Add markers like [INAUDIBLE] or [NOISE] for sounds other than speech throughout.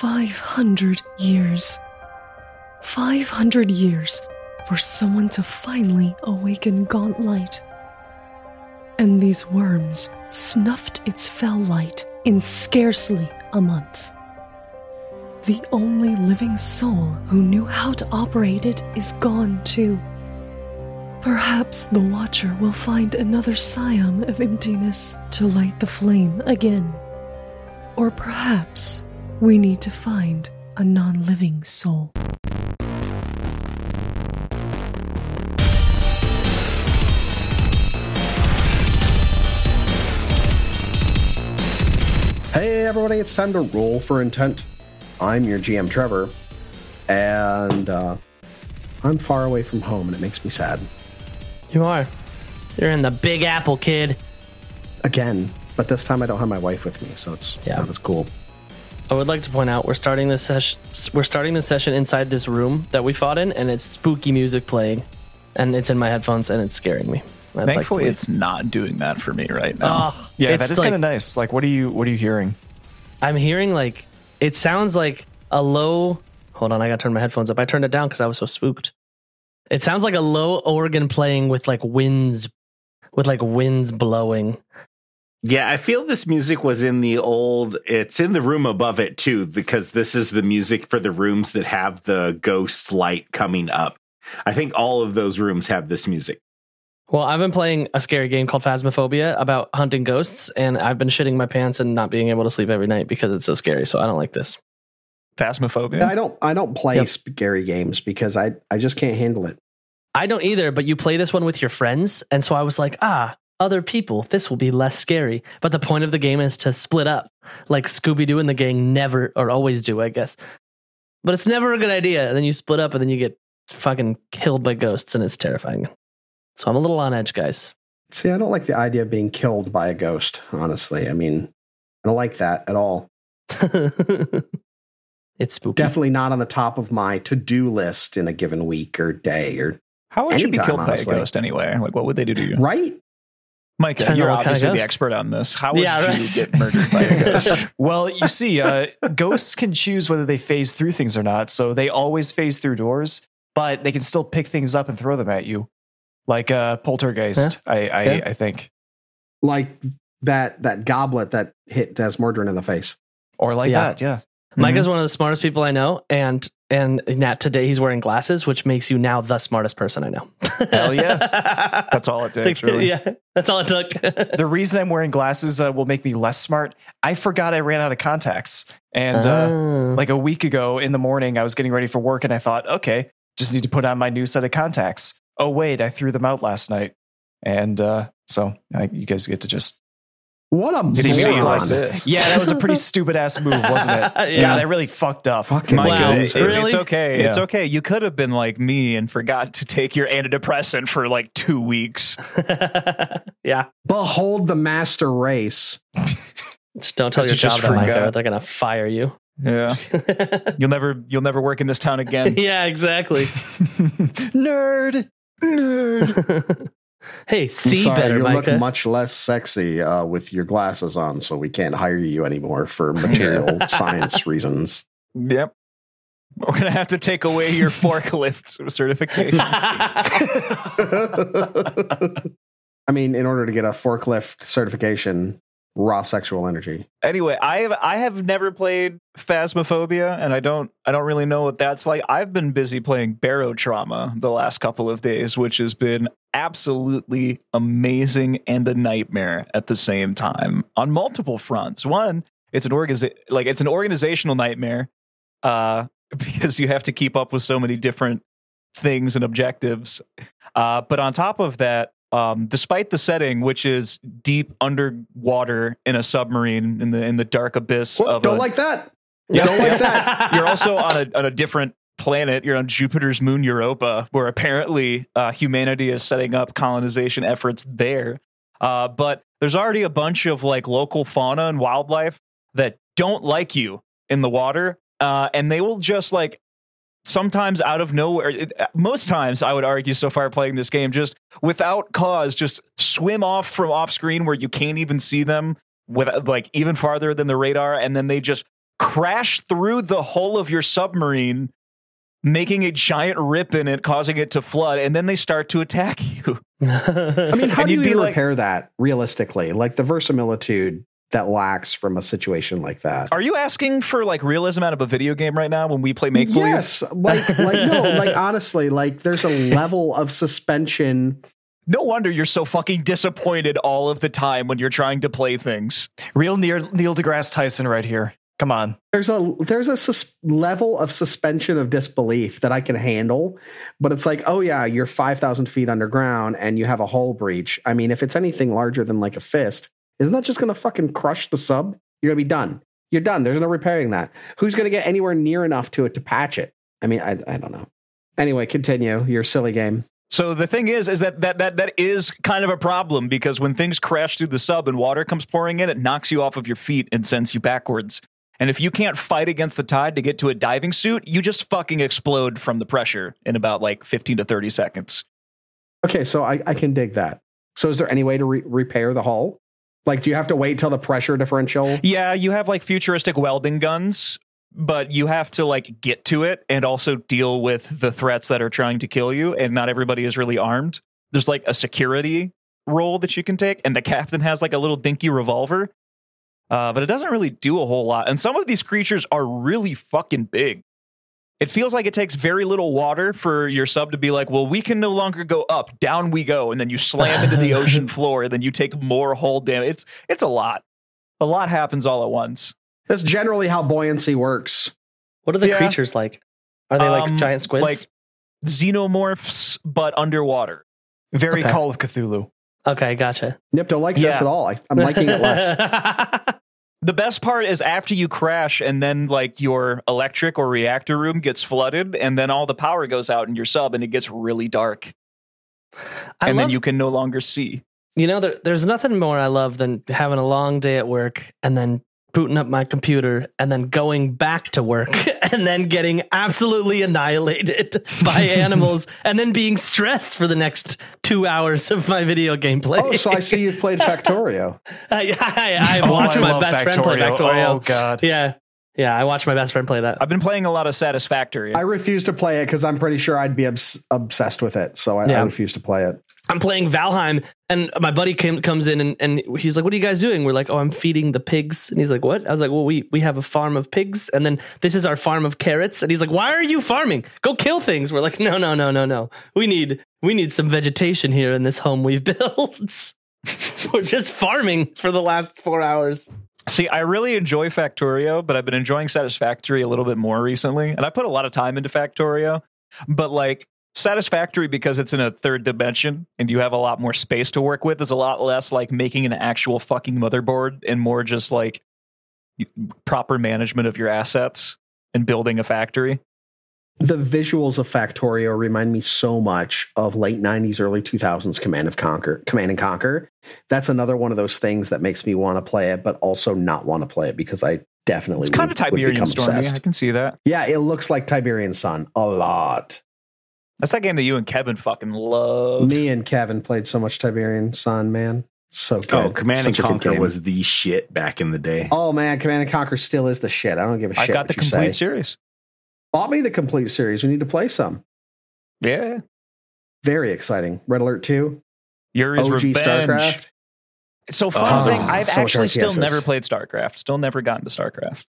500 years. 500 years for someone to finally awaken Gauntlight. And these worms snuffed its fell light in scarcely a month. The only living soul who knew how to operate it is gone too. Perhaps the Watcher will find another scion of emptiness to light the flame again. Or perhaps we need to find a non living soul. Hey, everybody, it's time to roll for intent. I'm your GM, Trevor, and uh, I'm far away from home, and it makes me sad. You are. You're in the Big Apple, kid. Again, but this time I don't have my wife with me, so it's Yeah. not as cool. I would like to point out we're starting this session. We're starting this session inside this room that we fought in, and it's spooky music playing, and it's in my headphones, and it's scaring me. I'd Thankfully, leave. it's not doing that for me right now. Oh, Yeah, that is like- kind of nice. Like, what are you what are you hearing? I'm hearing like it sounds like a low. Hold on, I gotta turn my headphones up. I turned it down because I was so spooked. It sounds like a low organ playing with like winds, with like winds blowing. Yeah, I feel this music was in the old. It's in the room above it too, because this is the music for the rooms that have the ghost light coming up. I think all of those rooms have this music. Well, I've been playing a scary game called Phasmophobia about hunting ghosts, and I've been shitting my pants and not being able to sleep every night because it's so scary. So I don't like this. Phasmophobia. I don't I don't play Yep. scary games because I I just can't handle it. I don't either, but you play this one with your friends. And so I was like, ah, other people, this will be less scary. But the point of the game is to split up, like Scooby Doo and the gang never or always do, I guess. But it's never a good idea. And then you split up and then you get fucking killed by ghosts and it's terrifying. So I'm a little on edge, guys. See, I don't like the idea of being killed by a ghost, honestly. I mean, I don't like that at all. [LAUGHS] it's spooky. Definitely not on the top of my to-do list in a given week or day or How would you be killed honestly. by a ghost anyway? Like, what would they do to you? right? Micah, Depends you're on what kind of obviously the expert on this. How would Yeah, you get murdered by a [LAUGHS] ghost? Well, you see, uh, ghosts can choose whether they phase through things or not. So they always phase through doors, but they can still pick things up and throw them at you, like uh, poltergeist. I I, Yeah. I think, Like that that goblet that hit Desmordrin in the face. or like Yeah. that. Yeah. is one of the smartest people I know. And and Nat today he's wearing glasses, which makes you now the smartest person I know. Hell yeah. [LAUGHS] That's all it takes, really. Yeah, that's all it took. [LAUGHS] the reason I'm wearing glasses uh, will make me less smart. I forgot I ran out of contacts, and uh, Oh. like a week ago in the morning, I was getting ready for work, and I thought, okay, just need to put on my new set of contacts. Oh wait, I threw them out last night, and uh, so I, you guys get to just What a See, see, moron. like this. yeah, that was a pretty stupid ass move, wasn't it? [LAUGHS] Yeah. God, I really fucked up. Fucking Wow. Micah, loser. it's, it's Really? okay. It's okay. You could have been like me and forgot to take your antidepressant for like two weeks. [LAUGHS] yeah. Behold the master race. Just don't tell your job that, Micah. They're gonna fire you. Yeah, [LAUGHS] you'll never you'll never work in this town again. yeah, exactly. Nerd, nerd. Hey, I'm see sorry, better, you Micah. look much less sexy uh, with your glasses on, so we can't hire you anymore for [LAUGHS] material science reasons. Yep. We're gonna have to take away your [LAUGHS] forklift certification. [LAUGHS] I mean, in order to get a forklift certification, raw sexual energy. anyway, I have I have never played Phasmophobia, and I don't I don't really know what that's like. I've been busy playing Barotrauma the last couple of days, which has been absolutely amazing and a nightmare at the same time on multiple fronts. One, it's an organiza- like it's an organizational nightmare, uh, [LAUGHS] because you have to keep up with so many different things and objectives. Uh, but on top of that, um, despite the setting, which is deep underwater in a submarine in the in the dark abyss Whoop, of don't a, like that. Yeah. Don't like [LAUGHS] that. you're also on a on a different planet. You're on Jupiter's moon Europa, where apparently uh, humanity is setting up colonization efforts there. Uh, but there's already a bunch of like local fauna and wildlife that don't like you in the water, uh, and they will just like sometimes out of nowhere it- most times i would argue so far playing this game just without cause just swim off from off screen where you can't even see them with like even farther than the radar and then they just crash through the hull of your submarine, making a giant rip in it, causing it to flood, and then they start to attack you. [LAUGHS] I mean, how do you'd you be like- repair that realistically? Like the verisimilitude that lacks from a situation like that. Are you asking for like realism out of a video game right now when we play make believe? Yes, like like no, [LAUGHS] like honestly, like there's a level of suspension. No wonder you're so fucking disappointed all of the time when you're trying to play things. Real Neil, Neil deGrasse Tyson right here. Come on. There's a there's a sus- level of suspension of disbelief that I can handle, but it's like, oh yeah, you're five thousand feet underground and you have a hull breach. I mean, if it's anything larger than like a fist, isn't that just gonna fucking crush the sub? You're gonna be done. You're done. There's no repairing that. Who's gonna get anywhere near enough to it to patch it? I mean, I I don't know. Anyway, continue your silly game. So the thing is, is that that that that is kind of a problem because when things crash through the sub and water comes pouring in, it knocks you off of your feet and sends you backwards. And if you can't fight against the tide to get to a diving suit, you just fucking explode from the pressure in about like 15 to 30 seconds. Okay, so I, I can dig that. So is there any way to re- repair the hull? Like, do you have to wait till the pressure differential? Yeah, you have like futuristic welding guns, but you have to like get to it and also deal with the threats that are trying to kill you. And not everybody is really armed. There's like a security role that you can take, and the captain has like a little dinky revolver. Uh, but it doesn't really do a whole lot. And some of these creatures are really fucking big. It feels like it takes very little water for your sub to be like, well, we can no longer go up, down we go, and then you slam into the ocean [LAUGHS] floor, and then you take more hull damage. It's it's a lot. A lot happens all at once. That's generally how buoyancy works. what are the Yeah. creatures like? Are they like Um, giant squids? Like xenomorphs, but underwater. Very Okay. Call of Cthulhu. Okay, gotcha. Yep, don't like this at all. I, I'm liking it less. [LAUGHS] The best part is after you crash and then like your electric or reactor room gets flooded and then all the power goes out in your sub and it gets really dark I and love, then you can no longer see. you know, there, there's nothing more I love than having a long day at work and then booting up my computer and then going back to work [LAUGHS] and then getting absolutely annihilated [LAUGHS] by [LAUGHS] animals and then being stressed for the next two hours of my video game play. Oh, so I see you've played Factorio. Uh, I, I, I Oh, watched I my love best friend play Factorio. Oh, Factorio. Oh, God. Yeah. Yeah. I watched my best friend play that. I've been playing a lot of Satisfactory. I refuse to play it because I'm pretty sure I'd be obs- obsessed with it. So I, I refuse to play it. I'm playing Valheim, and my buddy comes in and, and he's like, "What are you guys doing?" We're like, "Oh, I'm feeding the pigs." And he's like, "What?" I was like, "Well, we we have a farm of pigs, and then this is our farm of carrots." And he's like, "Why are you farming? Go kill things." We're like, "No, no, no, no, no. We need we need some vegetation here in this home we've [LAUGHS] built. We're just farming for the last four hours." See, I really enjoy Factorio, but I've been enjoying Satisfactory a little bit more recently. And I put a lot of time into Factorio, but like Satisfactory, because it's in a third dimension and you have a lot more space to work with, It's a lot less like making an actual fucking motherboard and more just like proper management of your assets and building a factory. The visuals of Factorio remind me so much of late 90s, early 2000s Command of Conquer, Command and Conquer. That's another one of those things that makes me want to play it, but also not want to play it because I definitely It's kind would, of Tiberian Storm. Yeah, I can see that. Yeah, it looks like Tiberian Sun a lot. That's that game that you and Kevin fucking love. Me and Kevin played so much Tiberian Sun, man. So oh, good. Oh, Command and Such a good Conquer was the shit back in the day. Oh man, Command and Conquer still is the shit. I don't give a I shit. I got the you complete say. series. Bought me the complete series. We need to play some. Yeah. Very exciting. Red Alert 2, Yuri's OG Revenge. StarCraft. So fun Oh, thing, ah, I've so actually still never played StarCraft. Still never gotten to StarCraft,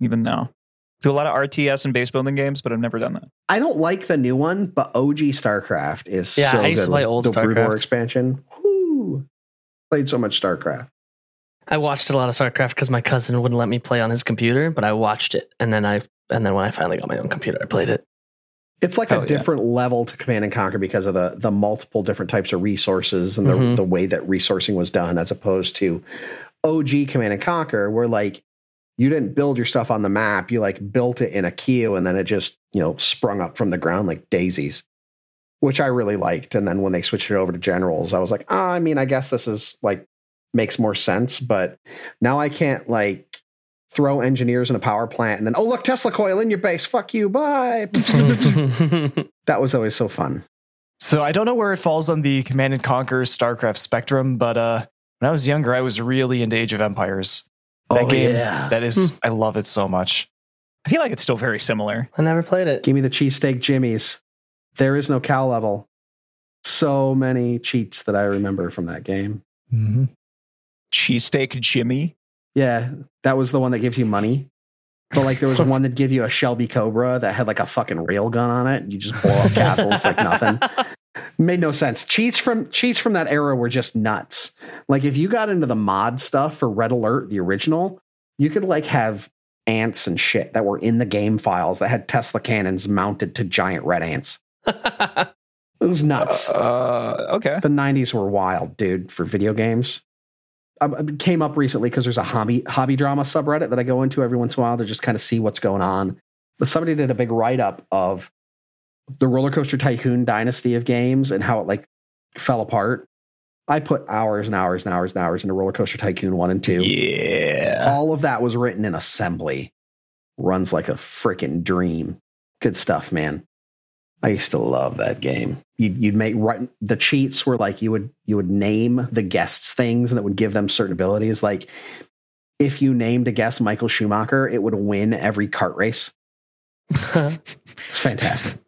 even now. Do a lot of RTS and base building games, but I've never done that. I don't like the new one, but OG StarCraft is Yeah, so I used to good. play Like, old the Brood War StarCraft. expansion. Woo. Played so much StarCraft. I watched a lot of StarCraft because my cousin wouldn't let me play on his computer, but I watched it, and then I and then when I finally got my own computer, I played it. It's like Hell a yeah. different level to Command and Conquer because of the the multiple different types of resources and the, Mhm. the way that resourcing was done, as opposed to OG Command and Conquer, where like you didn't build your stuff on the map, you like built it in a queue and then it just you know sprung up from the ground like daisies, which I really liked. And then when they switched it over to generals, I was like, ah, I mean, I guess this is like makes more sense, but now I can't like throw engineers in a power plant and then oh look Tesla coil in your base, fuck you, bye. [LAUGHS] [LAUGHS] that was always so fun. So I don't know where it falls on the Command and Conquer StarCraft spectrum, but uh, when I was younger, I was really into Age of Empires. That Oh, game, yeah. that is, I love it so much. I feel like it's still very similar. I never played it. Give me the cheesesteak Jimmy's. There is no cow level. So many cheats that I remember from that game. Mm-hmm. Cheesesteak Jimmy. Yeah, that was the one that gives you money. But like there was [LAUGHS] one that give you a Shelby Cobra that had like a fucking rail gun on it, and you just blow up castles like nothing. [LAUGHS] Made no sense. Cheats from cheats from that era were just nuts. Like if you got into the mod stuff for Red Alert, the original, you could like have ants and shit that were in the game files that had Tesla cannons mounted to giant red ants. [LAUGHS] It was nuts. Uh, okay. the 90s were wild, dude, for video games. I, I came up recently because there's a hobby hobby drama subreddit that I go into every once in a while to just kind of see what's going on. But somebody did a big write up of the roller coaster tycoon dynasty of games and how it like fell apart. I put hours and hours and hours and hours into roller coaster tycoon one and two. Yeah. All of that was written in assembly. Runs like a freaking dream. Good stuff, man. I used to love that game. You'd, you'd make right, the cheats were like you would you would name the guests things and it would give them certain abilities. Like if you named a guest Michael Schumacher, it would win every kart race. [LAUGHS] It's fantastic.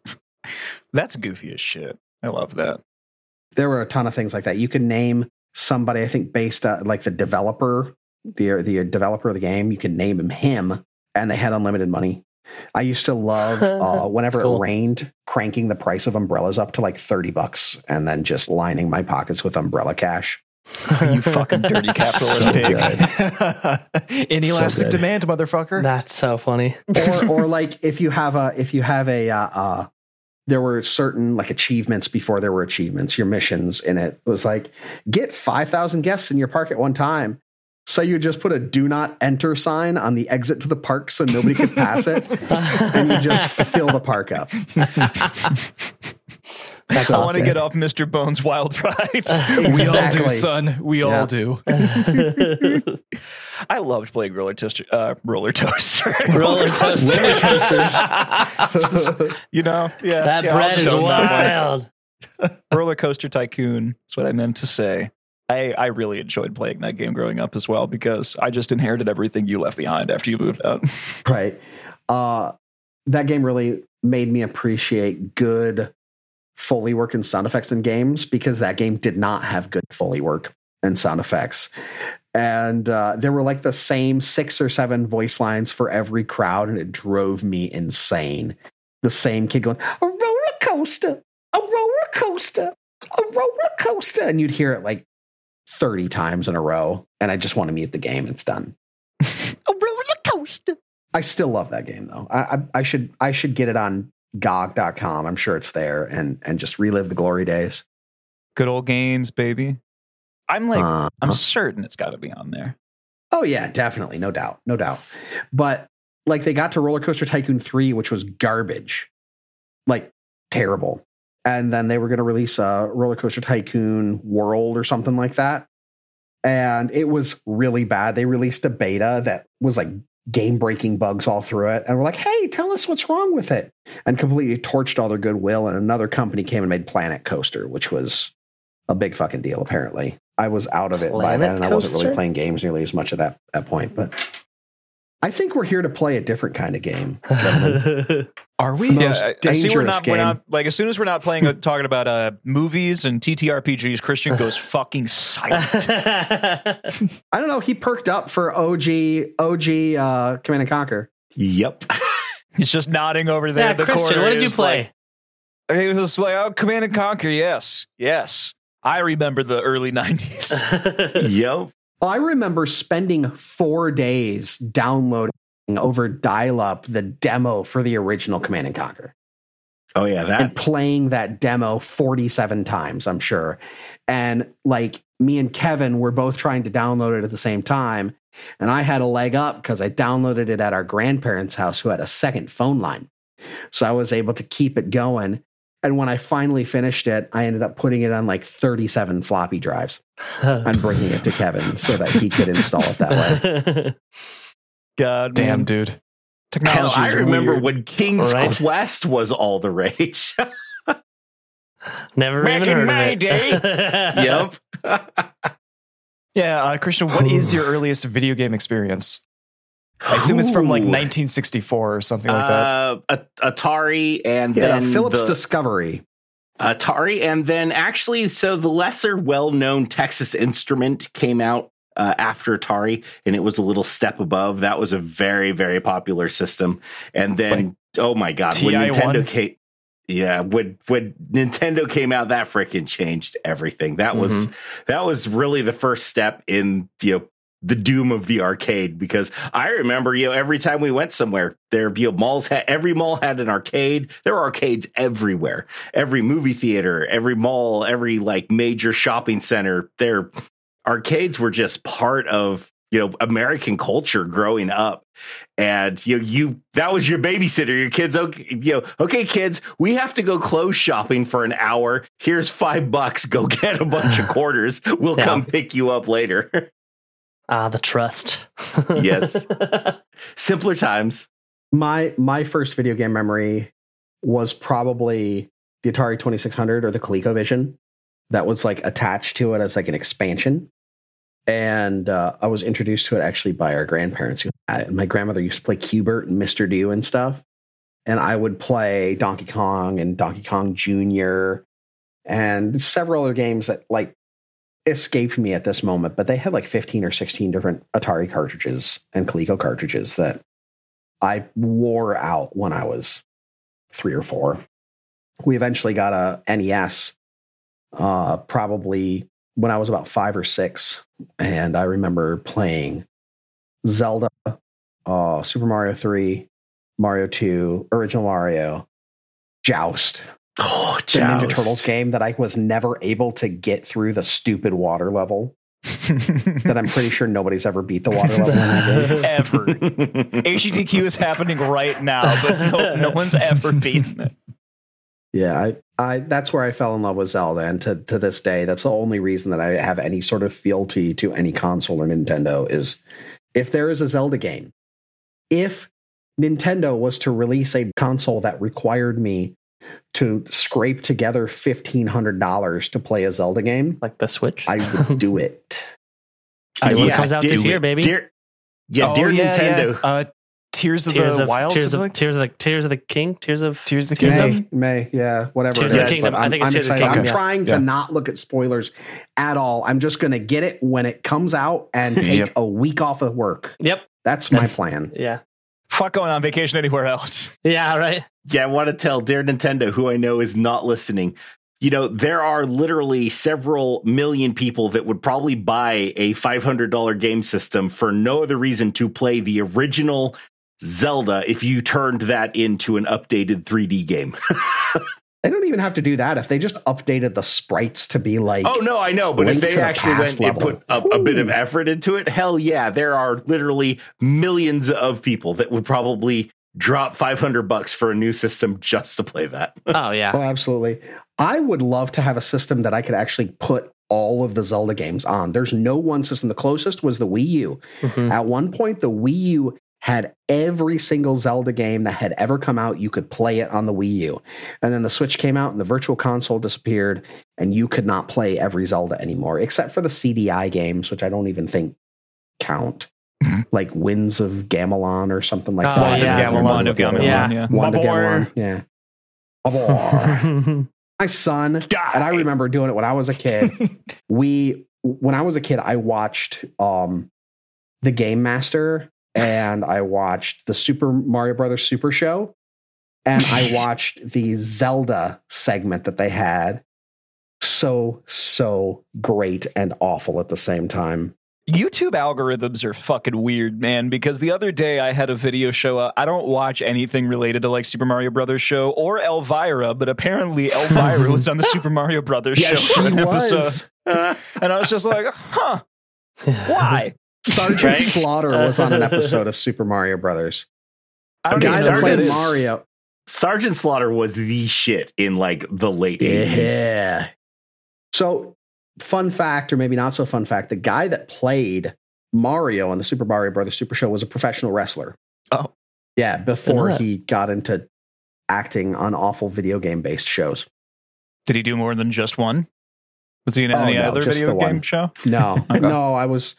That's goofy as shit. I love that. there were a ton of things like that. You could name somebody, I think, based on like the developer, the the developer of the game. You could name him him, and they had unlimited money. I used to love [LAUGHS] uh, whenever Cool. it rained, cranking the price of umbrellas up to like thirty bucks, and then just lining my pockets with umbrella cash. you fucking dirty [LAUGHS] capitalist So pig. good. [LAUGHS] Inelastic good. demand, motherfucker. That's so funny. or or like if you have a if you have a uh, uh there were certain like achievements before there were achievements your missions in it was like get 5000 guests in your park at one time so you just put a do not enter sign on the exit to the park so nobody could pass it [LAUGHS] and you just fill the park up That's So I want to get off Mr. Bones' wild ride. [LAUGHS] We all do, son. We Yeah. all do. [LAUGHS] I loved playing roller toaster. Uh, roller toaster. [LAUGHS] Roller toaster. [LAUGHS] you know, yeah. that yeah, bread is own that one. wild. [LAUGHS] Roller coaster tycoon. That's what I meant to say. I, I really enjoyed playing that game growing up as well because I just inherited everything you left behind after you moved out. right uh that game really made me appreciate good Foley work and sound effects in games because that game did not have good Foley work and sound effects. And uh, there were like the same six or seven voice lines for every crowd, and it drove me insane. The same kid going, a roller coaster, a roller coaster, a roller coaster. And you'd hear it like 30 times in a row. And I just want to mute the game. It's done. [LAUGHS] A roller coaster. I still love that game though. I, I, I should I should get it on GOG.com. I'm sure it's there and and just relive the glory days. Good old games, baby. I'm like, Uh, I'm certain it's got to be on there. oh yeah, definitely, no doubt, no doubt. But like they got to Roller Coaster Tycoon three, which was garbage, like terrible. And then they were going to release a Roller Coaster Tycoon World or something like that, and it was really bad. They released a beta that was like game breaking bugs all through it, and we're like, "Hey, tell us what's wrong with it," and completely torched all their goodwill. And another company came and made Planet Coaster, which was a big fucking deal. Apparently, I was out of it by then, and I wasn't really playing games nearly as much at that that point. But I think we're here to play a different kind of game. [LAUGHS] Are we? Most I- I see we're dangerous not, we're game. not like as soon as we're not playing uh, [LAUGHS] talking about uh movies and TTRPGs, Christian goes [LAUGHS] fucking silent. I don't know. He perked up for OG OG uh, Command and Conquer. Yep. He's just nodding over there. yeah, the Christian, what did you play? Like, he was like, "Oh, Command and Conquer, yes, yes." I remember the early [LAUGHS] '90s. [LAUGHS] yep. I remember spending four days downloading over dial up the demo for the original Command and Conquer. Oh yeah, that and playing that demo 47 times, I'm sure. And like me and Kevin were both trying to download it at the same time. And I had a leg up because I downloaded it at our grandparents' house who had a second phone line. So I was able to keep it going. And when I finally finished it, I ended up putting it on like 37 floppy drives [LAUGHS] and bringing it to Kevin so that he could install it that way. [LAUGHS] God, Damn, man. dude. technology. hell, I remember weird. when [LAUGHS] King's Right. Quest was all the rage. Never Back even in heard my of it. yep. Yeah, uh, Christian, what is your earliest video game experience? I assume it's from like 1964 or something like that. Uh, Atari and Yeah, then Philips the- Discovery. Atari, and then actually, so the lesser well-known Texas Instrument came out uh, after Atari, and it was a little step above. That was a very, very popular system. And then, oh my god, when TI-1? Nintendo came, yeah, when when Nintendo came out, that freaking changed everything. That was that was really the first step in you know the doom of the arcade because I remember, you know, every time we went somewhere, there, you know, malls had every mall had an arcade. There were arcades everywhere. Every movie theater, every mall, every like major shopping center, their arcades were just part of you know American culture growing up. And you know, you that was your babysitter. Your kids, okay, you know, okay, kids, we have to go clothes shopping for an hour. Here's five bucks. Go get a bunch of [SIGHS] quarters. We'll Yeah. come pick you up later. [LAUGHS] Ah, the trust. Yes. [LAUGHS] Simpler times. My my first video game memory was probably the Atari 2600 or the ColecoVision that was like attached to it as like an expansion. And uh, I was introduced to it actually by our grandparents. who had it. My grandmother used to play Q*bert and Mr. Do and stuff. And I would play Donkey Kong and Donkey Kong Jr. and several other games that like escaped me at this moment, but they had like 15 or 16 different Atari cartridges and Coleco cartridges that I wore out when I was three or four. We eventually got a NES, uh, probably when I was about five or six, and I remember playing Zelda, uh, Super Mario Three, Mario Two, Original Mario, Joust, Oh, the Ninja Turtles game that I was never able to get through the stupid water level. [LAUGHS] That I'm pretty sure nobody's ever beat the water level in that [LAUGHS] game. Ever. [LAUGHS] HGTQ is happening right now, but no, no one's ever beaten it. Yeah, I, I that's where I fell in love with Zelda, and to to this day, that's the only reason that I have any sort of fealty to any console or Nintendo is if there is a Zelda game. If Nintendo was to release a console that required me to scrape together fifteen hundred dollars to play a Zelda game, like the Switch. I would [LAUGHS] do it. I Yeah, it comes out this dear- year, baby. Dear, yeah, Oh, dear yeah, Nintendo. yeah. Uh, Tears of Tears the of Wild. Tears of like- Tears of the Tears of the King. Tears of Tears of the Tears Kingdom. May, May, yeah, whatever. Tears it of the Kingdom. I I'm, think it's I'm Tears of the excited. I'm Kingdom. trying to Yeah. not look at spoilers at all. I'm just going to get it when it comes out and [LAUGHS] take Yep. a week off of work. Yep. That's my That's- plan. Yeah. Fuck going on vacation anywhere else. [LAUGHS] Yeah. Right. Yeah, I want to tell Dear Nintendo, who I know is not listening. You know, there are literally several million people that would probably buy a $500 game system for no other reason to play the original Zelda if you turned that into an updated 3D game. [LAUGHS] They don't even have to do that if they just updated the sprites to be like. oh, no, I know. But if they the actually went past and put a, a bit of effort into it, hell yeah, there are literally millions of people that would probably drop 500 bucks for a new system just to play that. [LAUGHS] Oh yeah. Oh, absolutely. I would love to have a system that I could actually put all of the Zelda games on. There's no one system. The closest was the Wii U. Mhm. At one point, the Wii U had every single Zelda game that had ever come out. You could play it on the Wii U. And then the Switch came out and the Virtual Console disappeared, and you could not play every Zelda anymore, except for the CDI games, which I don't even think count. [LAUGHS] like Winds of Gamelon or something like Oh, that. Wand yeah. of Gamelon. Of Gamelon. Yeah. Yeah. Wand of My boy. Gamelon. Yeah. [LAUGHS] My son, Die. and I remember doing it when I was a kid. [LAUGHS] we when I was a kid, I watched um the Game Master and I watched the Super Mario Brothers Super Show and I [LAUGHS] watched the Zelda segment that they had. So so great and awful at the same time. YouTube algorithms are fucking weird, man. Because the other day I had a video show up. I don't watch anything related to like Super Mario Brothers show or Elvira, but apparently [LAUGHS] Elvira was on the Super Mario Brothers show for an episode, and I was just like, huh, [LAUGHS] why? Sergeant Right? Slaughter uh, was on an episode of [LAUGHS] Super Mario Brothers. I don't guy that know what played that is. Mario. Sergeant Slaughter was the shit in like the late 80s. Yeah. So, fun fact, or maybe not so fun fact, the guy that played Mario on the Super Mario Brothers Super Show was a professional wrestler. Oh. Yeah, before he got into acting on awful video game based shows. Did he do more than just one? Was he in Oh, any no, other video game show? No, [LAUGHS] Okay. no, I was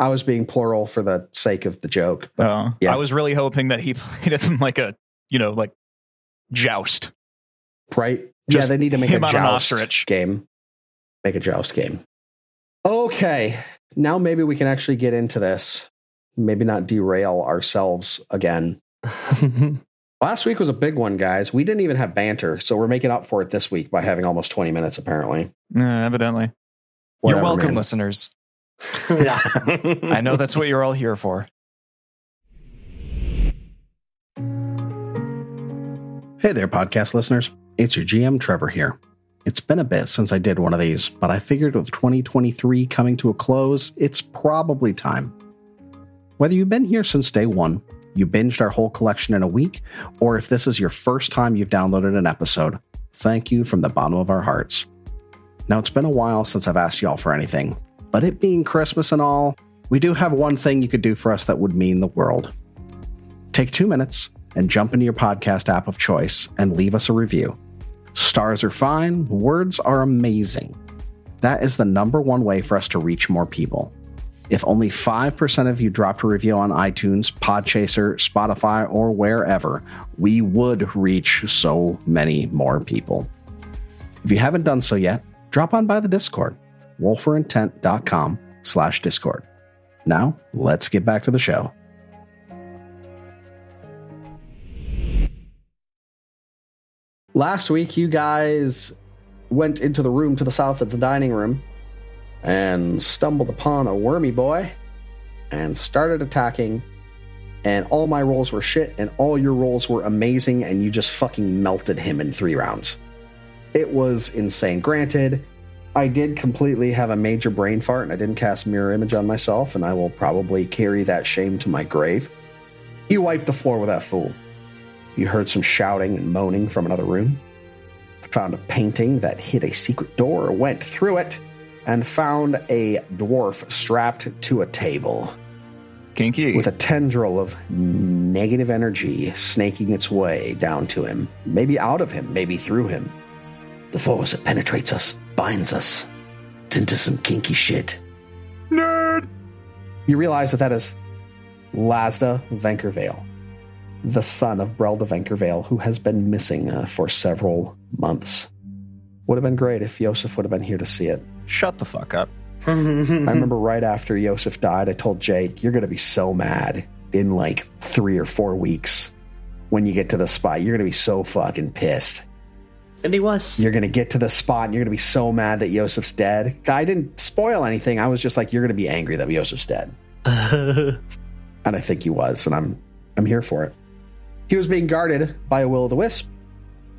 I was being plural for the sake of the joke. But Oh, yeah. I was really hoping that he [LAUGHS] played it in like a, you know, like joust. right? Just yeah, they need to make a joust ostrich. game. Make a joust game. Okay, now maybe we can actually get into this. Maybe not derail ourselves again. [LAUGHS] Last week was a big one, guys. We didn't even have banter, so we're making up for it this week by having almost 20 minutes, apparently. Yeah, evidently. You're welcome, man. listeners. [LAUGHS] yeah. I know that's what you're all here for. Hey there, podcast listeners. It's your GM, Trevor, here. It's been a bit since I did one of these, but I figured with 2023 coming to a close, it's probably time. Whether you've been here since day one, you binged our whole collection in a week, or if this is your first time you've downloaded an episode, thank you from the bottom of our hearts. Now, it's been a while since I've asked y'all for anything, but it being Christmas and all, we do have one thing you could do for us that would mean the world. Take two minutes and jump into your podcast app of choice and leave us a review. Stars are fine, words are amazing. That is the number one way for us to reach more people. If only 5% of you dropped a review on iTunes, Podchaser, Spotify, or wherever, we would reach so many more people. If you haven't done so yet, drop on by the Discord, rollforintent.com slash Discord. Now, let's get back to the show. Last week, you guys went into the room to the south of the dining room and stumbled upon a wormy boy and started attacking. And all my rolls were shit, and all your rolls were amazing, and you just fucking melted him in three rounds. It was insane. Granted, I did completely have a major brain fart, and I didn't cast mirror image on myself, and I will probably carry that shame to my grave. You wiped the floor with that fool. You heard some shouting and moaning from another room. Found a painting that hid a secret door, went through it, and found a dwarf strapped to a table Kinky. with a tendril of negative energy snaking its way down to him. Maybe out of him, maybe through him. The force that penetrates us, binds us. It's into some kinky shit. Nerd. You realize that that is Lasda Venkervale, the son of Brelda Venkervale, who has been missing uh, for several months. Would have been great if Yosef would have been here to see it. Shut the fuck up. [LAUGHS] I remember right after Yosef died, I told Jake, You're going to be so mad in like three or four weeks when you get to the spot. You're going to be so fucking pissed. And he was. You're going to get to the spot and you're going to be so mad that Yosef's dead. I didn't spoil anything. I was just like, You're going to be angry that Yosef's dead. [LAUGHS] And I think he was, and I'm I'm here for it. He was being guarded by a will o' the wisp.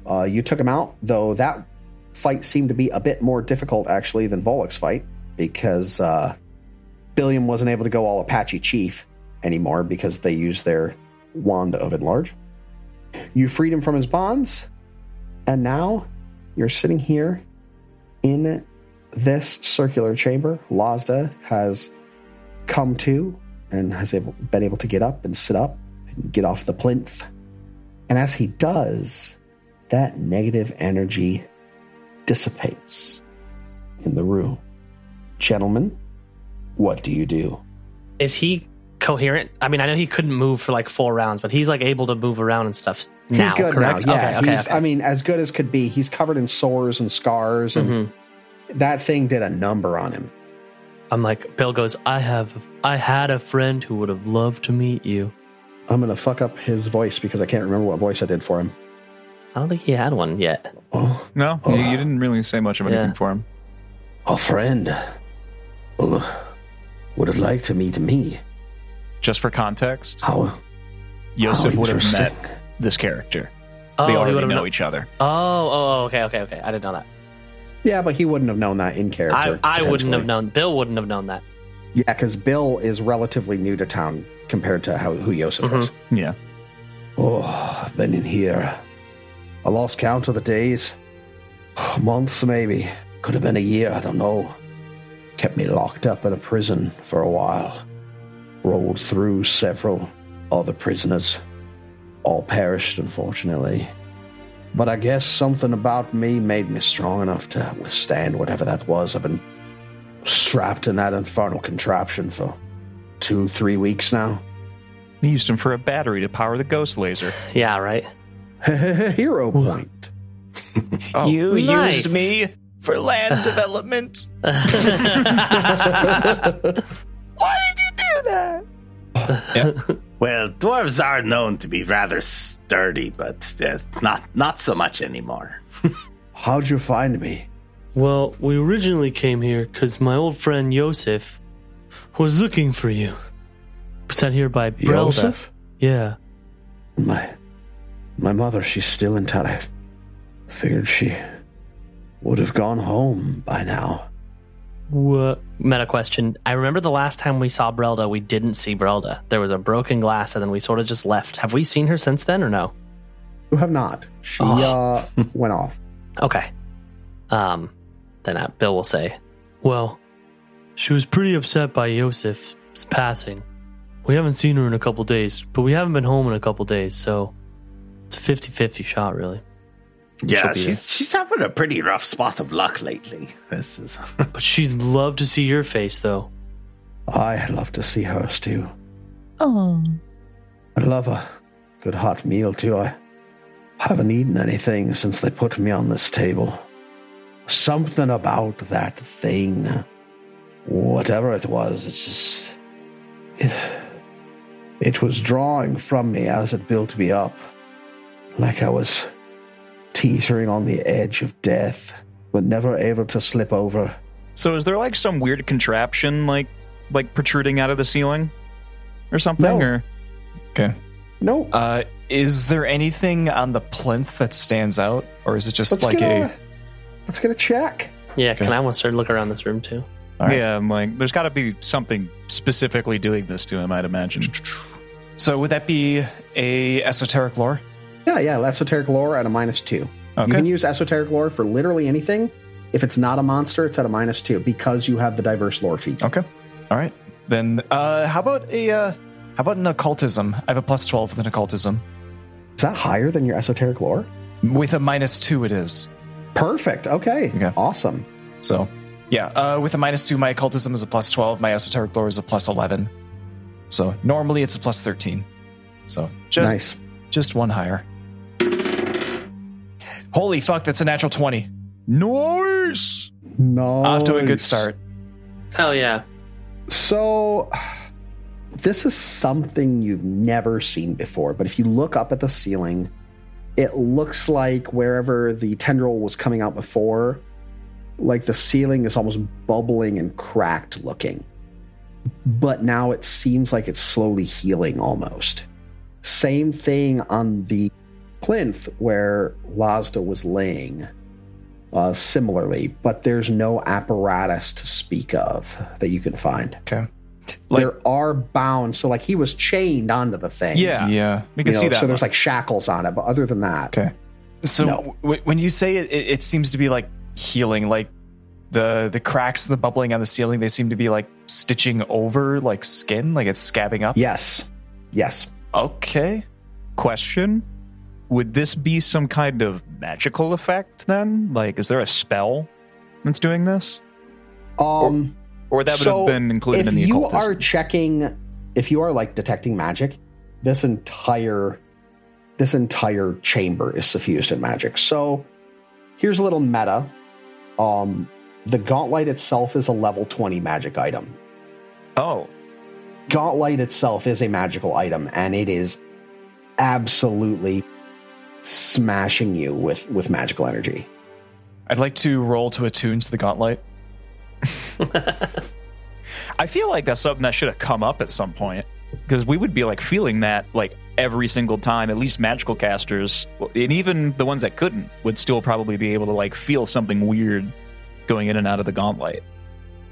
Uh, you took him out, though that fight seemed to be a bit more difficult actually than Volluk's fight because uh, Billiam wasn't able to go all Apache Chief anymore because they used their wand of enlarge. You freed him from his bonds, and now you're sitting here in this circular chamber. Lasda has come to and has able, been able to get up and sit up and get off the plinth. And as he does, that negative energy dissipates in the room. Gentlemen, what do you do? Is he coherent? I mean, I know he couldn't move for like four rounds, but he's like able to move around and stuff Now, He's good correct? now. Yeah, okay, okay, he's, okay. I mean, as good as could be. He's covered in sores and scars, and Mhm. that thing did a number on him. I'm like, Bill goes, I have, I had a friend who would have loved to meet you. I'm gonna fuck up his voice because I can't remember what voice I did for him. I don't think he had one yet. Oh, No, you, you didn't really say much of anything Yeah. for him. a friend who would have liked to meet me. Just for context, How Yosef how would have met this character. Oh, they already know kno- each other. Oh, oh, oh, okay, okay, okay. I didn't know that. Yeah, but he wouldn't have known that in character. I wouldn't have known. Bill wouldn't have known that. Yeah, because Bill is relatively new to town compared to how who Yosef Mhm. is. Yeah. Oh, I've been in here. I lost count of the days. [SIGHS] Months, maybe. Could have been a year, I don't know. Kept me locked up in a prison for a while. Rolled through several other prisoners. All perished, unfortunately. But I guess something about me made me strong enough to withstand whatever that was. I've been strapped in that infernal contraption for two, three weeks now. He used him for a battery to power the ghost laser. [LAUGHS] Yeah, right. [LAUGHS] Hero point. [LAUGHS] Oh, you nice. used me for land development. [LAUGHS] Well, dwarves are known to be rather sturdy, but uh, not not so much anymore. [LAUGHS] How'd you find me? Well, we originally came here because my old friend Yosef was looking for you. Sent here by Brelda. Joseph? Yeah. My my mother, she's still in town. I figured she would have gone home by now. What? Meta question. I remember the last time we saw Brelda, we didn't see Brelda. There was a broken glass, and then we sort of just left. Have we seen her since then, or no? You have not. She Oh. uh [LAUGHS] went off. Okay. Um, then uh, Bill will say, Well, she was pretty upset by Yosef's passing. We haven't seen her in a couple days, but we haven't been home in a couple days, so it's a 50 50 shot, really. Yeah, She'll she's she's having a pretty rough spot of luck lately. This is [LAUGHS] But she'd love to see your face, though. I love to see hers too. Oh. I love a good hot meal too. I haven't eaten anything since they put me on this table. Something about that thing, whatever it was, it's just it. It was drawing from me as it built me up, like I was teetering on the edge of death, but never able to slip over. So is there like some weird contraption like like protruding out of the ceiling or something? No. Or Okay. No, Uh, is there anything on the plinth that stands out, or is it just let's like a? a let's get a check. Yeah, Okay. can I want to start to look around this room, too? All right. yeah, I'm like, there's got to be something specifically doing this to him. I'd imagine. So would that be a esoteric lore? Yeah, yeah, esoteric lore at a minus two. Okay. You can use esoteric lore for literally anything. If it's not a monster, it's at a minus two because you have the diverse lore feat. Okay. All right. Then, uh, how about a? Uh, how about an occultism? I have a plus twelve with an occultism. Is that higher than your esoteric lore? With a minus two, it is. Perfect. Okay. Okay. Awesome. So, yeah. Uh, with a minus two, my occultism is a plus twelve. My esoteric lore is a plus eleven. So normally it's a plus thirteen. So just nice. just one higher. Holy fuck! That's a natural twenty. Nice. No. Off to a good start. Hell yeah. So, this is something you've never seen before, but if you look up at the ceiling, it looks like wherever the tendril was coming out before, like the ceiling is almost bubbling and cracked looking. But now it seems like it's slowly healing almost. Same thing on the plinth where Lasda was laying. Uh, similarly, but there's no apparatus to speak of that you can find Okay. Like- there are bounds. So like he was chained onto the thing. Yeah, Yeah. we You can know, see that. So there's like shackles on it, but other than that, Okay. So No. w- when you say it, it, it seems to be like healing, like the the cracks, the bubbling on the ceiling, they seem to be like stitching over like skin, like it's scabbing up. yes, yes. Okay. question would this be some kind of magical effect then like is there a spell that's doing this Um, or that would so have been included in the occultism. If you are checking, if you are like detecting magic, this entire this entire chamber is suffused in magic. So here's a little meta. Um, the Gauntlight itself is a level 20 magic item. oh Gauntlight itself is a magical item, and it is absolutely smashing you with with magical energy. I'd like to roll to attune to the Gauntlight. [LAUGHS] i feel like that's something that should have come up at some point because we would be like feeling that like every single time at least magical casters and even the ones that couldn't would still probably be able to like feel something weird going in and out of the Gauntlight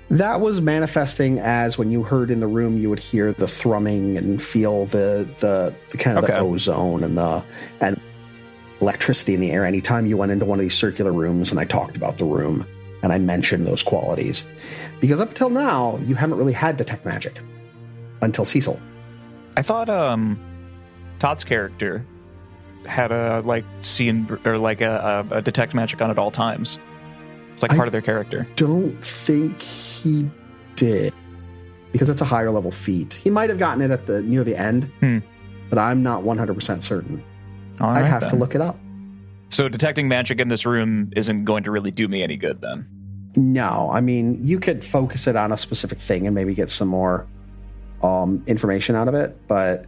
That was manifesting as when you heard in the room, you would hear the thrumming and feel the the, the kind of Okay. the ozone and the and electricity in the air. Anytime you went into one of these circular rooms, and I talked about the room and I mentioned those qualities, because up till now you haven't really had detect magic until Cecil. I thought um Todd's character had a like scene or like a, a, a detect magic on at all times. It's like I- part of their character. Don't think he did because it's a higher level feat. He might have gotten it at the near the end, Hmm. but I'm not 100% certain. All I'd right, have to look it up. So detecting magic in this room isn't going to really do me any good then. No, I mean, you could focus it on a specific thing and maybe get some more um, information out of it, but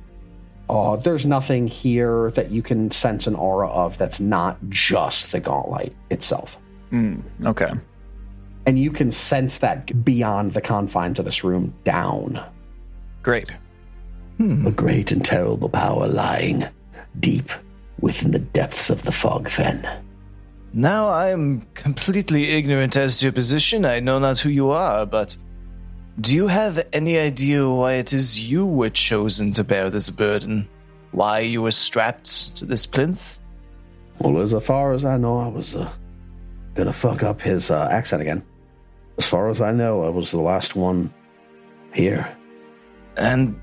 uh, there's nothing here that you can sense an aura of that's not just the Gauntlight itself. Hmm, okay. And you can sense that beyond the confines of this room down. Great. Hmm. A great and terrible power lying deep within the depths of the fog fen. Now I am completely ignorant as to your position. I know not who you are, but do you have any idea why it is you were chosen to bear this burden? Why you were strapped to this plinth? Well, as far as I know, I was uh, gonna fuck up his uh, accent again. As far as I know, I was the last one here. And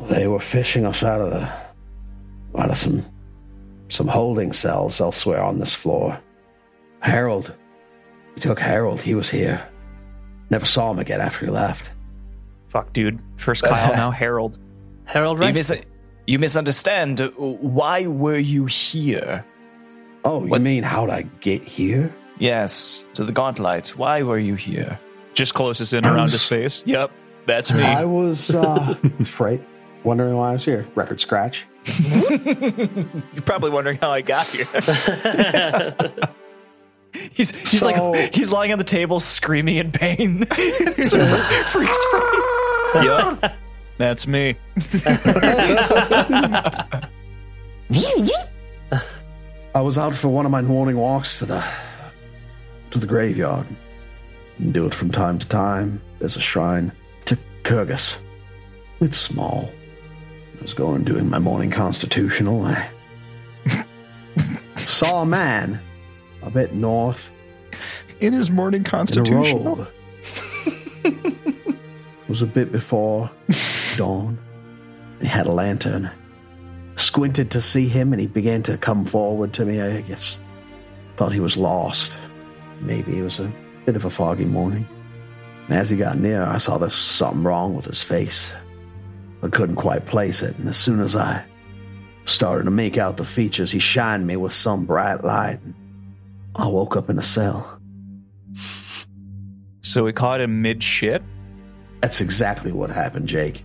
They were fishing us out of the out of some some holding cells elsewhere on this floor. Harold, we took Harold. He was here. Never saw him again after he left. Fuck, dude. First Kyle, now [LAUGHS] Harold. Harold you, Rex. mis- you misunderstand. Why were you here? Oh, What- you mean how'd I get here? Yes, to the Gauntlight. Why were you here? Just closest in I around was- his [COUGHS] face. Yep, that's me. I was uh, [LAUGHS] right, wondering why I was here. Record scratch. [LAUGHS] You're probably wondering how I got here. [LAUGHS] He's he's So- like he's lying on the table screaming in pain. There's a freeze frame. yep, that's me. I was out for one of my morning walks to the to the graveyard. Do it from time to time. There's a shrine to Kurgus. It's small. Was going doing my morning constitutional. I [LAUGHS] saw a man a bit north In his morning constitutional. it [LAUGHS] was a bit before [LAUGHS] dawn. He had a lantern. Squinted to see him, and he began to come forward to me. I guess thought he was lost. Maybe it was a bit of a foggy morning. And as he got near, I saw there's something wrong with his face. I couldn't quite place it, and as soon as I started to make out the features, he shined me with some bright light. And I woke up in a cell. So we caught him mid shit. That's exactly what happened, Jake.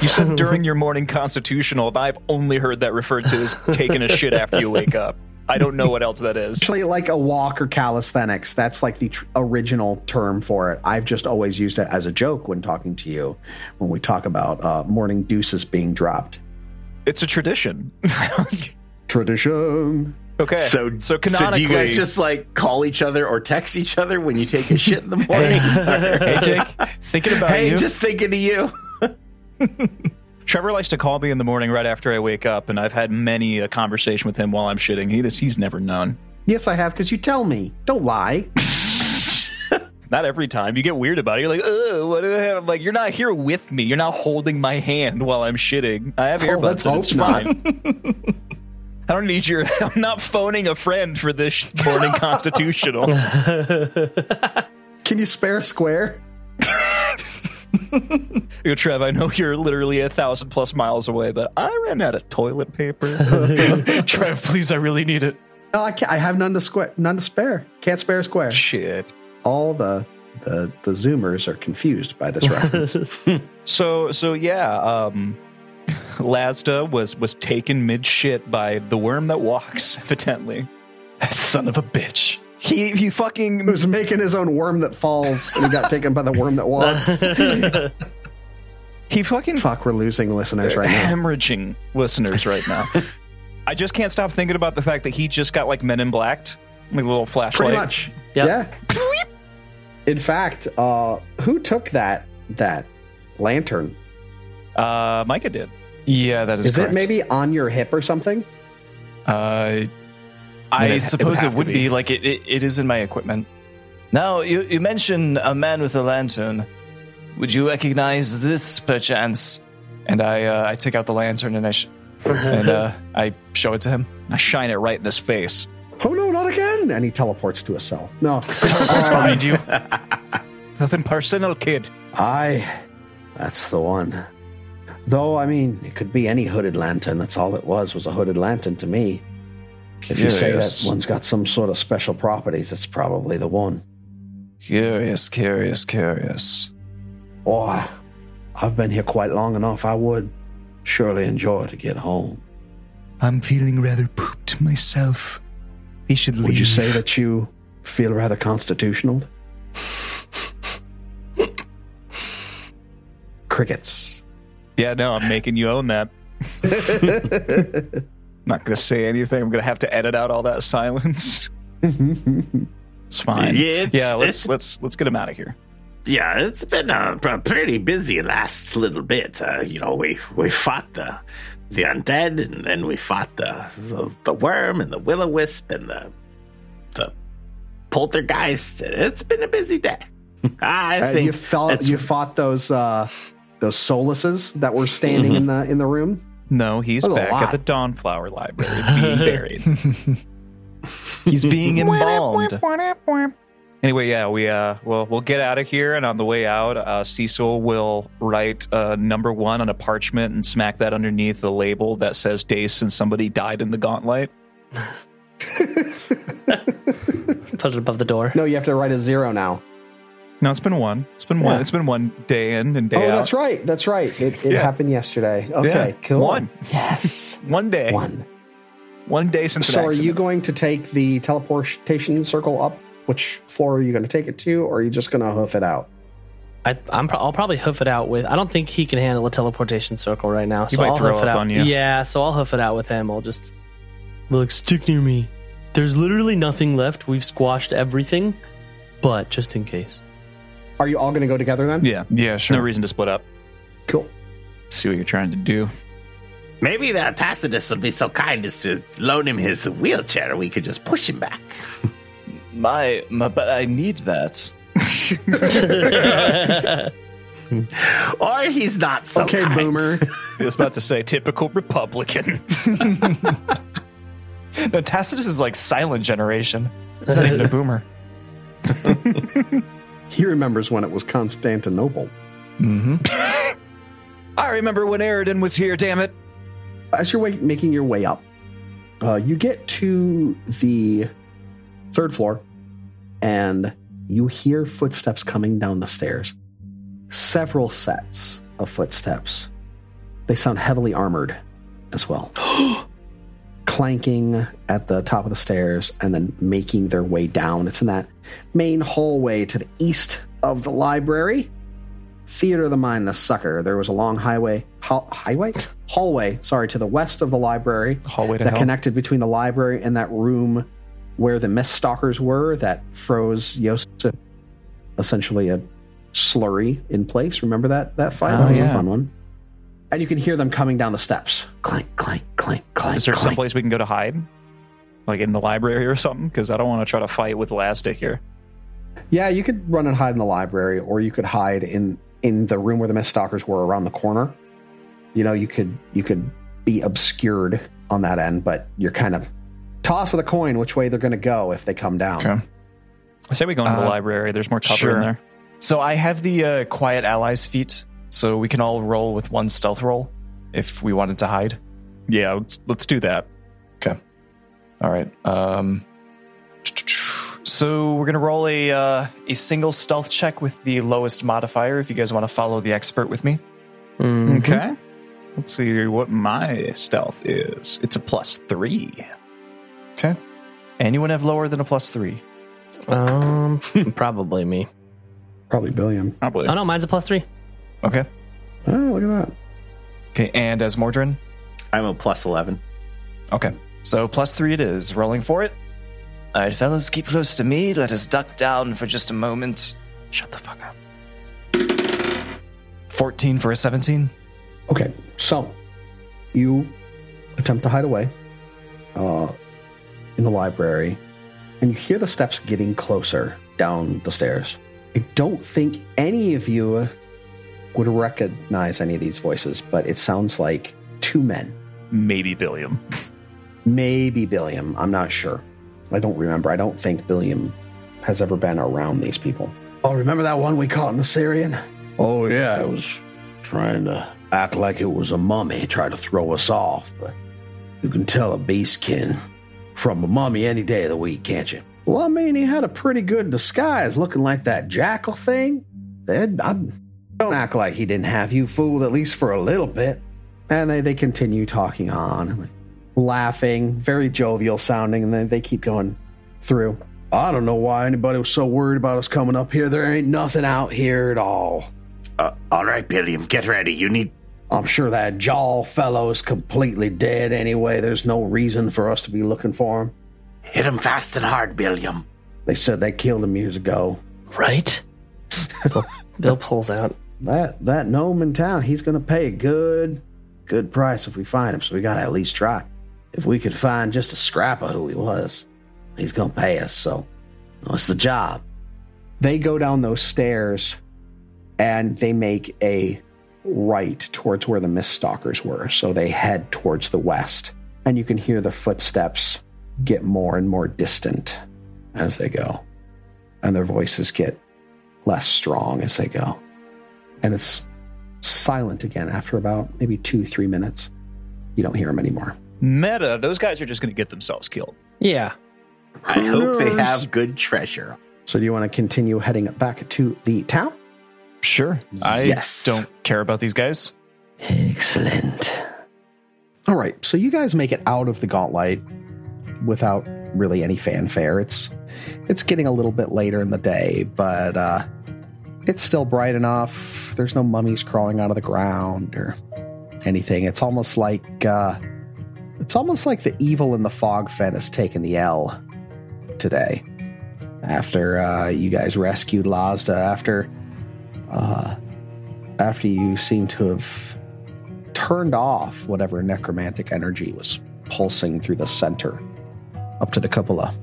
You said during your morning constitutional, and I've only heard that referred to as taking a shit after you wake up. [LAUGHS] I don't know what else that is. [LAUGHS] Actually, like a walk or calisthenics, that's like the tr- original term for it. I've just always used it as a joke when talking to you when we talk about uh, morning deuces being dropped. It's a tradition. [LAUGHS] Tradition. okay. So, so so do you guys just like call each other or text each other when you take a shit in the [LAUGHS] morning? Hey Jake, thinking about hey, you. Hey, just thinking of you. Trevor likes to call me in the morning right after I wake up, and I've had many a conversation with him while I'm shitting. He just, he's never known. Yes, I have, because you tell me. Don't lie. [LAUGHS] Not every time. You get weird about it. You're like, oh, what do I have? I'm like, you're not here with me. You're not holding my hand while I'm shitting. I have Oh, earbuds and it's not. fine. [LAUGHS] [LAUGHS] I don't need your. I'm not phoning a friend for this morning constitutional. Can you spare a square? [LAUGHS] Yo, Trev, I know you're literally a thousand plus miles away, but I ran out of toilet paper. [LAUGHS] [LAUGHS] Trev, please, I really need it. No, I can't. I have none to square. None to spare. Can't spare a square. Shit. All the the the Zoomers are confused by this reference. So so yeah, um Lasda was was taken mid shit by the worm that walks, evidently. That son of a bitch. He he he fucking was making his own worm that falls, and he got taken by the worm that walks. [LAUGHS] he fucking Fuck, we're losing listeners right now. hemorrhaging listeners right now. [LAUGHS] I just can't stop thinking about the fact that he just got like Men in Blacked, like a little flashlight. Pretty much. Yep. Yeah. In fact, uh, who took that that lantern? Uh, Micah did. Yeah, that is, Is correct. it maybe on your hip or something? Uh, I mean, I it- it would suppose it would, be. be. like it, it. It is in my equipment. Now you you mentioned a man with a lantern. Would you recognize this perchance? And I uh, I take out the lantern and I sh- [LAUGHS] and uh, I show it to him. I shine it right in his face. Oh no, not again! And he teleports to a cell. No, [LAUGHS] It's behind you. [LAUGHS] Nothing personal, kid. I. That's the one. Though I mean, it could be any hooded lantern. That's all it was. Was a hooded lantern to me. If you say that one's got some sort of special properties, it's probably the one. Curious, curious, curious. Boy, I've been here quite long enough. I would surely enjoy to get home. I'm feeling rather pooped myself. He should leave. Would you say that you feel rather constitutional? [LAUGHS] Crickets. Yeah, no, I'm making you own that. [LAUGHS] I'm not going to say anything. I'm going to have to edit out all that [LAUGHS] silence. It's fine. Yeah, it's- yeah. Let's it's- let's let's get him out of here. Yeah, it's been a, a pretty busy last little bit. Uh, you know, we we fought the the undead, and then we fought the the, the worm and the will o wisp and the the poltergeist. It's been a busy day. [LAUGHS] I Uh, think you felt you fought those uh, those soluses that were standing in the in the room. No, he's That's back at the Dawnflower Library being [LAUGHS] buried. He's being [LAUGHS] embalmed. Anyway, yeah, we uh, well, we'll get out of here, and on the way out, uh, Cecil will write uh, number one on a parchment and smack that underneath the label that says "Days since somebody died in the Gauntlight." [LAUGHS] Put it above the door. No, you have to write a zero now. No, it's been one. It's been one. Yeah. It's been one day in and day oh, out. Oh, that's right. That's right. It, it Yeah. happened yesterday. Okay, Yeah, cool. one. Yes. [LAUGHS] One day. One. One day since. an So, are you going to take the teleportation circle up? Which floor are you going to take it to, or are you just going to hoof it out? I, I'm pro- I'll probably hoof it out with. I don't think he can handle a teleportation circle right now. He So might I'll throw hoof it up out. on you. Yeah, so I'll hoof it out with him. I'll just be like, stick near me. There's literally nothing left. We've squashed everything, but just in case. Are you all going to go together then? Yeah. Yeah, sure. No reason to split up. Cool. See what you're trying to do. maybe that Tacitus will be so kind as to loan him his wheelchair. We could just push him back. [LAUGHS] My, my, but I need that. [LAUGHS] Or he's not so okay, kind. boomer. [LAUGHS] I was about to say typical Republican. No, Tacitus is like silent generation. He's not even a boomer. He remembers when it was Constantinople. Mm-hmm. [LAUGHS] I remember when Aroden was here. Damn it. As you're way, making your way up, uh, you get to the third floor, and you hear footsteps coming down the stairs. Several sets of footsteps. They sound heavily armored as well. [GASPS] [GASPS] Clanking at the top of the stairs and then making their way down. It's in that main hallway to the east of the library. Theater of the Mind, the sucker. There was a long highway, ha- highway, [LAUGHS] hallway. Sorry, to the west of the library Hallway to that hell. connected between the library and that room where the mist stalkers were that froze Yosef, essentially a slurry in place. Remember that that fight? Oh, that was yeah. a fun one. And you can hear them coming down the steps. Clank, clank, clank, clank. Is there clank. someplace we can go to hide? Like in the library or something? Because I don't want to try to fight with Elastic here. Yeah, you could run and hide in the library, or you could hide in in the room where the mist stalkers were around the corner. You know, you could you could be obscured on that end, but you're kind of toss of the coin which way they're going to go if they come down. Okay. I say we go into the Uh, library. There's more cover sure. in there. So I have the uh, quiet allies feat, so we can all roll with one stealth roll if we wanted to hide. Yeah, let's let's do that. Okay. All right. Um, so we're gonna roll a uh, a single stealth check with the lowest modifier. If you guys want to follow the expert with me. Mhm. Okay. Let's see what my stealth is. It's a plus three. Okay. Anyone have lower than a plus three? Um, [LAUGHS] probably me. Probably billion. Probably. Oh no, mine's a plus three. Okay. Oh, look at that. Okay. And as Mordrin. I'm a plus 11. Okay. So plus three it is. Rolling for it. All right, fellas, keep close to me. Let us duck down for just a moment. Shut the fuck up. 14 for a 17. Okay, so you attempt to hide away uh, in the library, and you hear the steps getting closer down the stairs. I don't think any of you would recognize any of these voices, but it sounds like two men maybe Billiam. Maybe Billiam. I'm not sure. I don't remember. I don't think Billiam has ever been around these people. Oh, remember that one we caught in the Syrian? Oh, yeah. It was trying to act like it was a mummy, try to throw us off. But you can tell a beastkin from a mummy any day of the week, can't you? Well, I mean, he had a pretty good disguise looking like that jackal thing. Then I don't act like he didn't have you fooled at least for a little bit. And they, they continue talking on laughing, very jovial sounding, and then they keep going through. I don't know why anybody was so worried about us coming up here. There ain't nothing out here at all. Uh, all right, Billiam, get ready. You need. I'm sure that jaw fellow is completely dead anyway. There's no reason for us to be looking for him. Hit him fast and hard, Billiam. They said they killed him years ago. Right? [LAUGHS] Bill, Bill pulls out. That that gnome in town, he's gonna pay a good good price if we find him, so we gotta at least try. If we could find just a scrap of who he was, he's gonna pay us, so what's the job? They go down those stairs and they make a right towards where the mist stalkers were. So they head towards the west. And you can hear the footsteps get more and more distant as they go. And their voices get less strong as they go. And it's silent again after about maybe two, three minutes. You don't hear them anymore. Meta, those guys are just going to get themselves killed. Yeah. I hope they have good treasure. So do you want to continue heading back to the town? Sure. I Yes. don't care about these guys. Excellent. All right, so you guys make it out of the Gauntlight without really any fanfare. It's it's getting a little bit later in the day, but uh, it's still bright enough. There's no mummies crawling out of the ground or anything. It's almost like uh, it's almost like the evil in the Fogfen has taken the L today. After uh, you guys rescued Lasda, after uh, after you seem to have turned off whatever necromantic energy was pulsing through the center up to the cupola.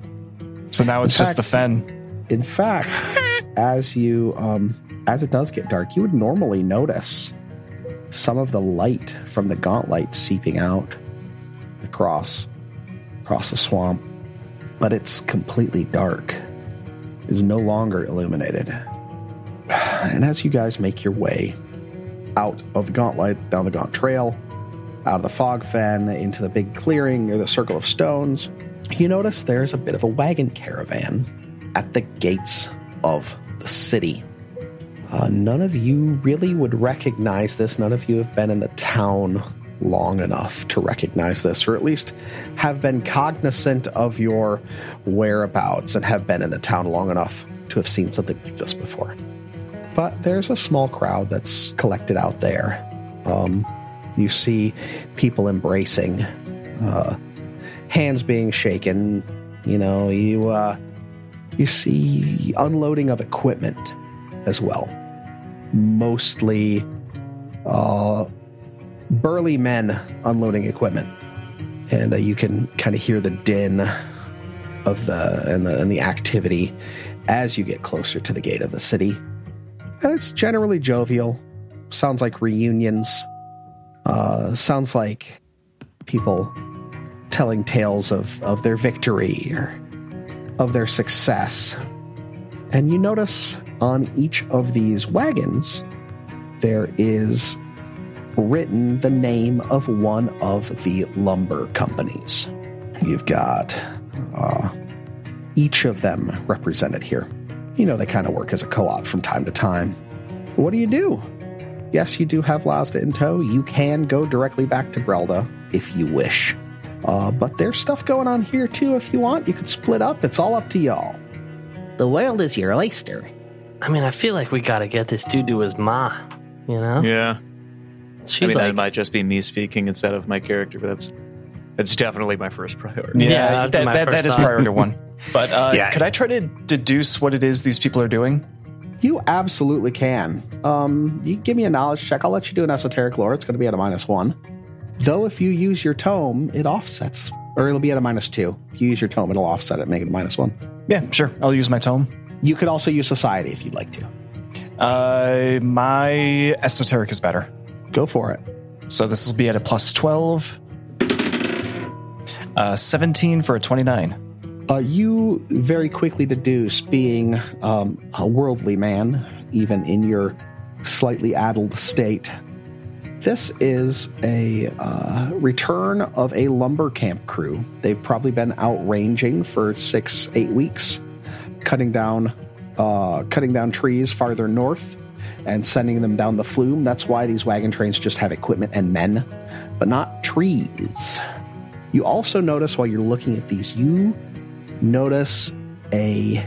So now it's In just the fen. In fact, [LAUGHS] as you um as it does get dark, you would normally notice some of the light from the Gauntlight seeping out across across the swamp, but it's completely dark. It is no longer illuminated. [SIGHS] And as you guys make your way out of the Gauntlight, down the gaunt trail, out of the Fogfen, into the big clearing near the circle of stones, you notice there's a bit of a wagon caravan at the gates of the city. Uh, none of you really would recognize this. None of you have been in the town long enough to recognize this, or at least have been cognizant of your whereabouts and have been in the town long enough to have seen something like this before. But there's a small crowd that's collected out there. Um, you see people embracing, uh, hands being shaken. You know, you uh, you see unloading of equipment as well. Mostly uh, burly men unloading equipment, and uh, you can kind of hear the din of the and the and the activity as you get closer to the gate of the city. And it's generally jovial. Sounds like reunions. Uh, sounds like people telling tales of, of their victory or of their success. And you notice on each of these wagons, there is written the name of one of the lumber companies. You've got uh, each of them represented here. You know, they kind of work as a co op from time to time. What do you do? Yes, you do have Lazda in tow. You can go directly back to Brelda if you wish. Uh, but there's stuff going on here too if you want. You could split up. It's all up to y'all. The world is your oyster. I mean, I feel like we gotta get this dude to his ma. You know? Yeah. She's I mean, like, that might just be me speaking instead of my character, but that's that's definitely my first priority. Yeah, Yeah, that'd that, first that is priority one. [LAUGHS] But uh, Yeah. could I try to deduce what it is these people are doing? You absolutely can. Um, you give me a knowledge check. I'll let you do an esoteric lore. It's going to be at a minus one. Though, if you use your tome, it offsets, or it'll be at a minus two. If you use your tome, it'll offset it, make it a minus one. Yeah, sure. I'll use my tome. You could also use society if you'd like to. Uh, my esoteric is better. Go for it. So this will be at a plus 12. Uh, 17 for a 29. Uh, you very quickly deduce, being um, a worldly man, even in your slightly addled state, this is a uh, return of a lumber camp crew. They've probably been out ranging for six, eight weeks, cutting down, uh, cutting down trees farther north and sending them down the flume. That's why these wagon trains just have equipment and men, but not trees. You also notice while you're looking at these, you notice a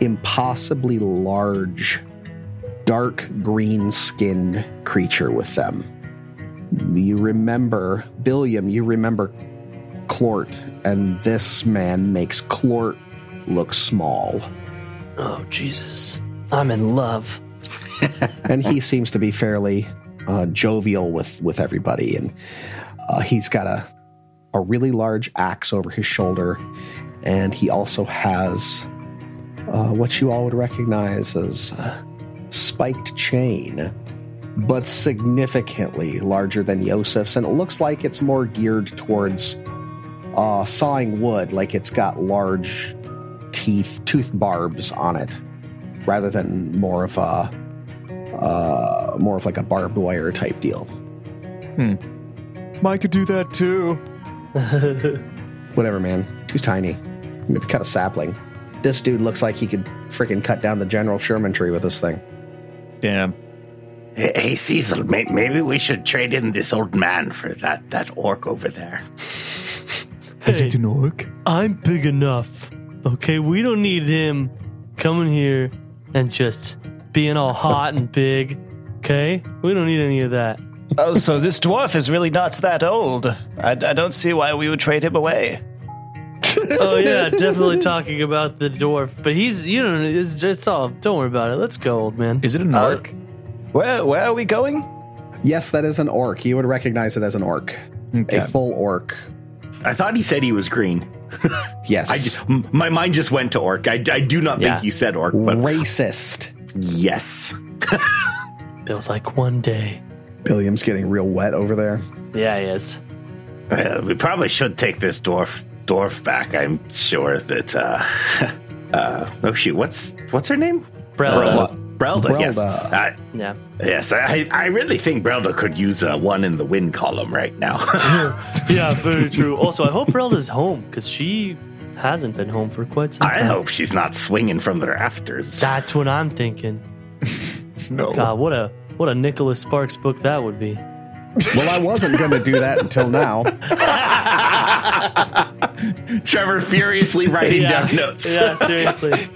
impossibly large dark green skinned creature with them. You remember, Billiam, you remember Clort, and this man makes Clort look small. Oh, Jesus. I'm in love. [LAUGHS] and he seems to be fairly uh, jovial with, with everybody. And uh, he's got a, a really large axe over his shoulder, and he also has uh, what you all would recognize as uh, spiked chain, but significantly larger than Yosef's, and it looks like it's more geared towards uh, sawing wood, like it's got large teeth, tooth barbs on it, rather than more of a uh, more of like a barbed wire type deal. Hmm. Mike could do that too. [LAUGHS] Whatever, man. Too tiny. Maybe cut a sapling. This dude looks like he could freaking cut down the General Sherman tree with this thing. Damn. Hey, hey, Cecil, may, maybe we should trade in this old man for that, that orc over there. Is it an orc? I'm big enough. Okay, we don't need him coming here and just being all [LAUGHS] hot and big. Okay, we don't need any of that. Oh, so this dwarf is really not that old. I, I don't see why we would trade him away. Oh yeah, definitely talking about the dwarf, but he's you know it's, it's all. Don't worry about it. Let's go, old man. Is it an Uh, orc? Where where are we going? Yes, that is an orc. You would recognize it as an orc. Okay. A full orc. I thought he said he was green. [LAUGHS] Yes. I just, m- my mind just went to orc. I, I do not Yeah. think he said orc, but Racist. yes. [LAUGHS] Feels like one day. Billiam's getting real wet over there. Yeah, he is. Uh, we probably should take this dwarf dwarf back. I'm sure that. Uh, [LAUGHS] uh, oh shoot, what's what's her name? Brella. Brelda. Yes. Brelda. Uh, Yeah. yes. I I really think Brelda could use a one in the win column right now. [LAUGHS] [LAUGHS] yeah, very true. Also, I hope Brella's home because she hasn't been home for quite some time. I hope she's not swinging from the rafters. That's what I'm thinking. No. God, what a what a Nicholas Sparks book that would be. Well, I wasn't going to do that until now. [LAUGHS] Trevor furiously writing yeah. down notes. Yeah, seriously. [LAUGHS]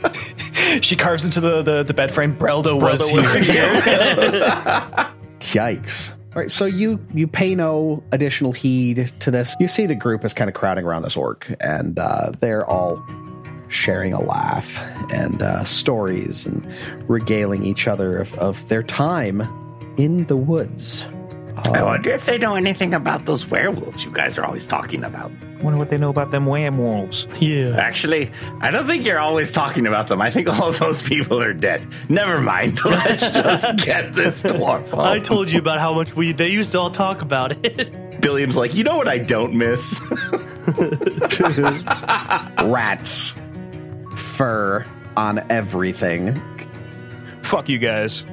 She carves into the, the, the bed frame Breldo was was here. [LAUGHS] Yikes. All right, so you you pay no additional heed to this. You see the group is kind of crowding around this orc, and uh, they're all sharing a laugh and uh, stories and regaling each other of, of their time in the woods. I uh, wonder if they know anything about those werewolves you guys are always talking about. Wonder what they know about them werewolves. Yeah. Actually, I don't think you're always talking about them. I think all of [LAUGHS] those people are dead. Never mind. [LAUGHS] Let's just get this dwarf home. I told you about how much we they used to all talk about it. [LAUGHS] Billiam's like, you know what I don't miss? Rats, fur on everything. Fuck you guys.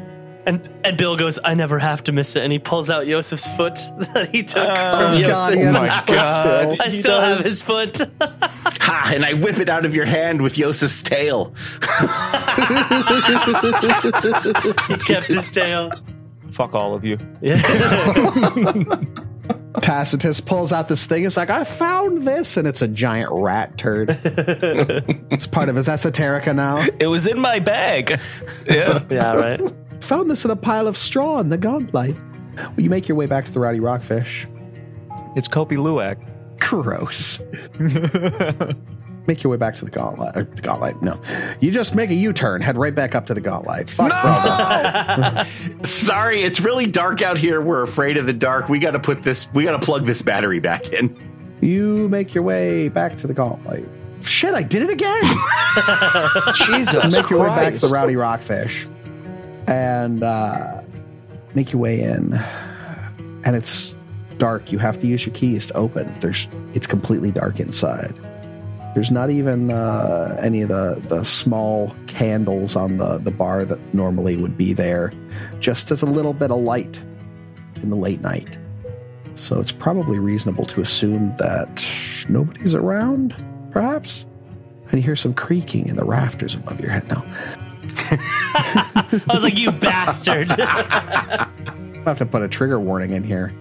And and Bill goes, I never have to miss it, and he pulls out Joseph's foot [LAUGHS] that he took oh from Oh, God, Yosef. he has my his foot God. [LAUGHS] still. I He still have does. his foot. [LAUGHS] ha! And I whip it out of your hand with Yosef's tail. he kept his tail. Fuck all of you. Yeah. Tacitus pulls out this thing. It's like, I found this, and it's a giant rat turd. it's part of his esoterica now. it was in my bag. Yeah. yeah, right. Found this in a pile of straw in the Gauntlight. Well, you make your way back to the Rowdy Rockfish. It's Kopi Luwak. Gross. make your way back to the Gauntlight. Or the Gauntlight, no. You just make a U-turn, head right back up to the Gauntlight. Fuck, brother. [LAUGHS] Sorry, it's really dark out here. We're afraid of the dark. We got to put this. We got to plug this battery back in. You make your way back to the Gauntlight. Shit, I did it again. [LAUGHS] Jesus make your way back to the Rowdy Rockfish and uh, make your way in. And it's dark. You have to use your keys to open. There's it's completely dark inside. There's not even uh, any of the, the small candles on the, the bar that normally would be there, just as a little bit of light in the late night. So it's probably reasonable to assume that nobody's around, perhaps? And you hear some creaking in the rafters above your head now. I was like, you bastard. [LAUGHS] I have to put a trigger warning in here.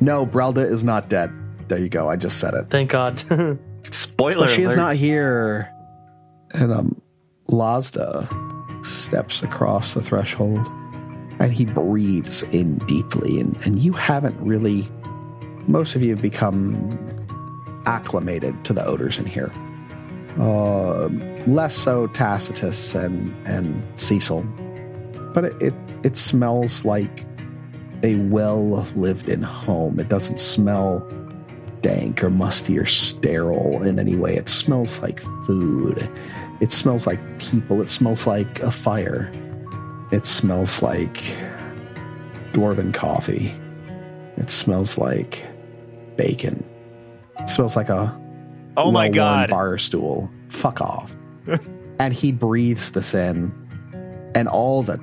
No, Brelda is not dead. There you go. I just said it. Thank God. [LAUGHS] Spoiler But she is not here. And um, Lasda steps across the threshold and he breathes in deeply. And, and you haven't really, most of you have become acclimated to the odors in here. Uh, less so Tacitus and, and Cecil. But it, it, it smells like a well lived in home. It doesn't smell dank or musty or sterile in any way. It smells like food. It smells like people. It smells like a fire. It smells like dwarven coffee. It smells like bacon. It smells like a Oh my god. bar stool. Fuck off. [LAUGHS] and he breathes this in, and all the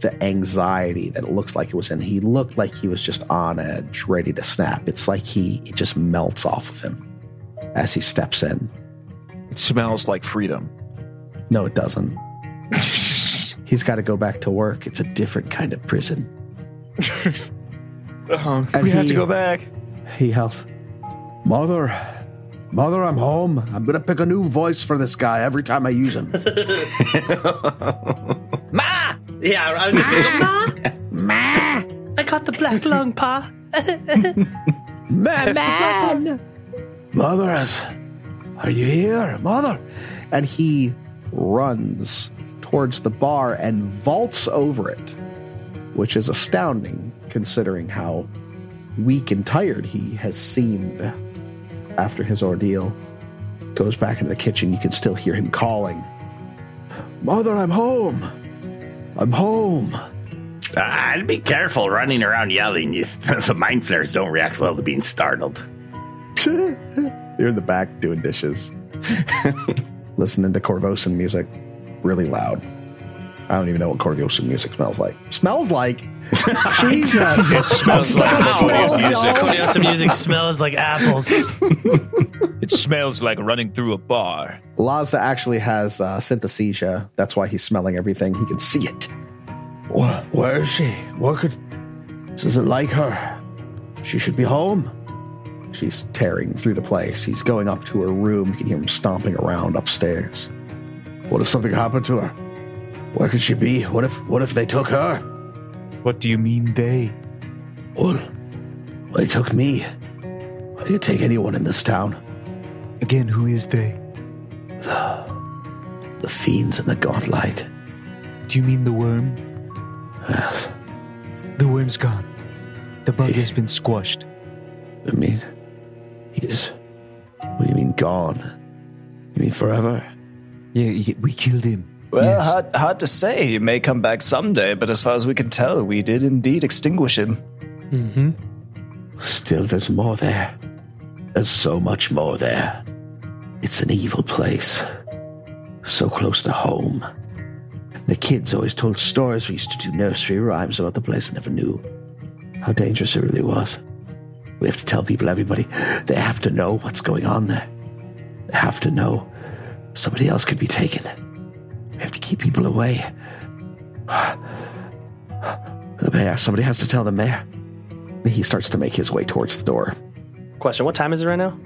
the anxiety that it looks like it was in. He looked like he was just on edge, ready to snap. It's like he it just melts off of him as he steps in. It smells like freedom. No, it doesn't. [LAUGHS] He's got to go back to work. It's a different kind of prison. [LAUGHS] Uh-huh. We have he- to go back. He yells, Mother, Mother, I'm home. I'm going to pick a new voice for this guy every time I use him. [LAUGHS] Ma! Yeah, I was just gonna go, Ma! Ma! I got the black lung, Pa. [LAUGHS] Man, man! Mother, is- are you here? Mother! And he runs towards the bar and vaults over it, which is astounding considering how weak and tired he has seemed after his ordeal. Goes back into the kitchen. You can still hear him calling, Mother, I'm home! I'm home! Ah, be careful running around yelling. [LAUGHS] The mind flayers don't react well to being startled. [LAUGHS] You're in the back doing dishes, [LAUGHS] listening to Korvosan music really loud. I don't even know what Korvosan music smells like. Smells like? [LAUGHS] Jesus. It smells like It smells, music. y'all. Music smells like apples. [LAUGHS] It smells like running through a bar. Lasda actually has uh, synesthesia. That's why he's smelling everything. He can see it. Where, where is she? What could. This isn't like her. She should be home. She's tearing through the place. He's going up to her room. You can hear him stomping around upstairs. What if something happened to her? Where could she be? What if what if they took her? What do you mean they? Well, they took me. I could take anyone in this town. Again, who is they? The the fiends in the Gauntlight. Do you mean the worm? Yes. The worm's gone. The bug has been squashed. I mean, he's. What do you mean gone? You mean forever? Yeah, we killed him. Well, Yes. hard, hard to say. He may come back someday, but as far as we can tell, we did indeed extinguish him. mm-hmm. Still, there's more there. There's so much more there. It's an evil place. So close to home. The kids always told stories. We used to do nursery rhymes about the place. I never knew how dangerous it really was. We have to tell people, everybody, they have to know what's going on there. They have to know somebody else could be taken. We have to keep people away. The mayor, somebody has to tell the mayor. He starts to make his way towards the door. Question: What time is it right now?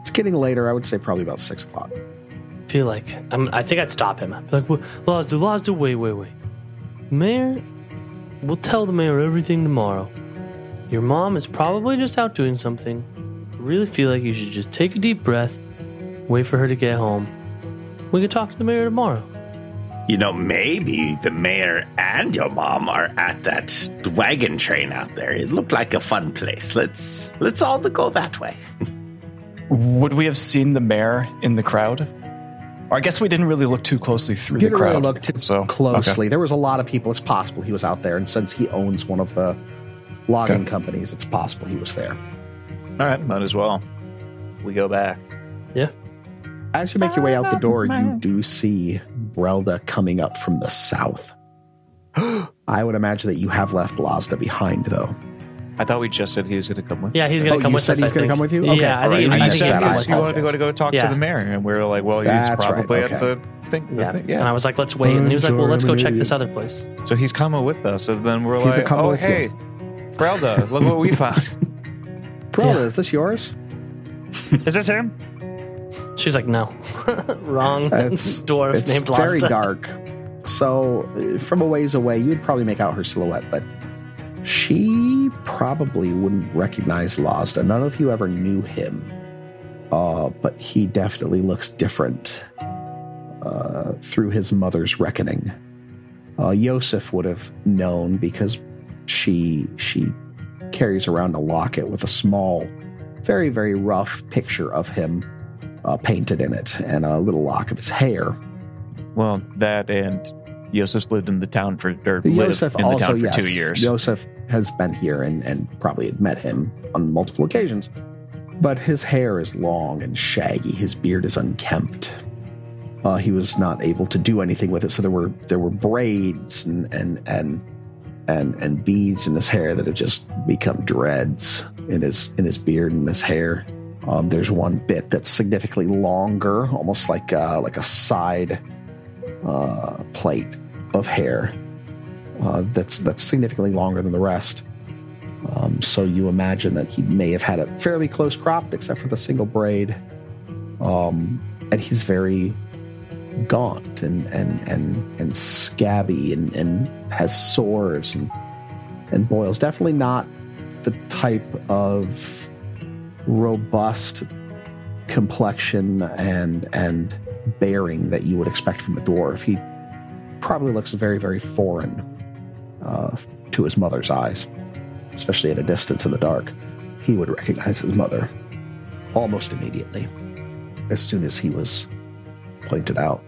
It's getting later. I would say probably about six o'clock. I feel like I'm, I think I'd stop him. I'd be like, well, Lasda, Lasda, wait, wait, wait. Mayor, we'll tell the mayor everything tomorrow. Your mom is probably just out doing something. I really feel like you should just take a deep breath, wait for her to get home. We can talk to the mayor tomorrow. You know, maybe the mayor and your mom are at that wagon train out there. It looked like a fun place. Let's let's all go that way. Would we have seen the mayor in the crowd? Or I guess we didn't really look too closely through Didn't the crowd. really look too so, closely. There was a lot of people. It's possible he was out there, and since he owns one of the logging Okay. companies, it's possible he was there. All right, might as well. We go back. Yeah. As you make your way out the door, you do see Brelda coming up from the south. [GASPS] I would imagine that you have left Lasda behind, though. I thought we just said he was going to come with. Yeah, he's gonna Oh, come you with said us. he's gonna come with you? Okay, yeah, I think, right. I You said he that came I with you wanted to go to go talk Yeah. to the mayor, and we are like, well, he's That's right, probably at the thing. the Yeah. thing- and. I was like, let's wait. And he was like, well, let's go check this other place. So he's coming with us, and then we're He's like, oh hey, Brelda, look what we [LAUGHS] found. Brelda, Yeah. is this yours? Is this him? She's like, no, [LAUGHS] wrong It's, [LAUGHS] dwarf it's named very dark. So, uh, from a ways away, you'd probably make out her silhouette, but she probably wouldn't recognize Lasda. None of you ever knew him, uh, but he definitely looks different uh, through his mother's reckoning. Uh, Yosef would have known because she she carries around a locket with a small, very very rough picture of him uh, painted in it, and a little lock of his hair. Well, that and Yosef's lived in the town for or lived Yosef in the town for yes, two years. Yosef has been here and, and probably had met him on multiple occasions. But his hair is long and shaggy. His beard is unkempt. Uh, he was not able to do anything with it, so there were there were braids and and and and, and beads in his hair that have just become dreads in his in his beard and his hair. Um, there's one bit that's significantly longer, almost like uh, like a side uh, plate of hair uh, that's that's significantly longer than the rest. Um, so you imagine that he may have had it fairly close cropped, except for the single braid. Um, and he's very gaunt and and and and scabby and and has sores and and boils. Definitely not the type of robust complexion and and bearing that you would expect from a dwarf. He probably looks very very foreign uh, to his mother's eyes, especially at a distance in the dark. He would recognize his mother almost immediately as soon as he was pointed out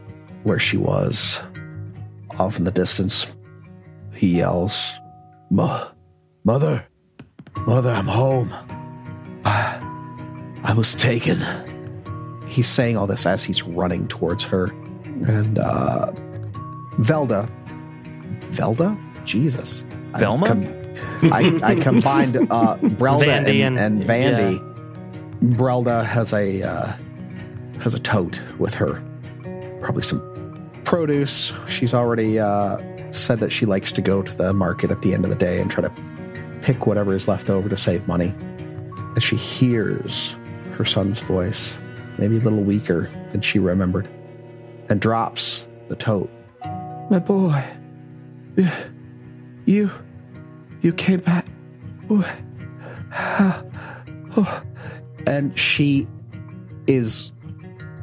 where she was. Off in the distance, he yells, "Mo- Mother, Mother, I'm home. [SIGHS] I, I was taken. He's saying all this as he's running towards her. And uh, Velda, Velda? Jesus. I Velma? com- I, I [LAUGHS] combined uh, Brelda Vandy and, and, and- Vandy. Brelda has a uh, has a tote with her, probably some produce. She's already uh, said that she likes to go to the market at the end of the day and try to pick whatever is left over to save money. And she hears her son's voice, maybe a little weaker than she remembered, and drops the tote. My boy, you, you, you came back. [SIGHS] Oh. And she is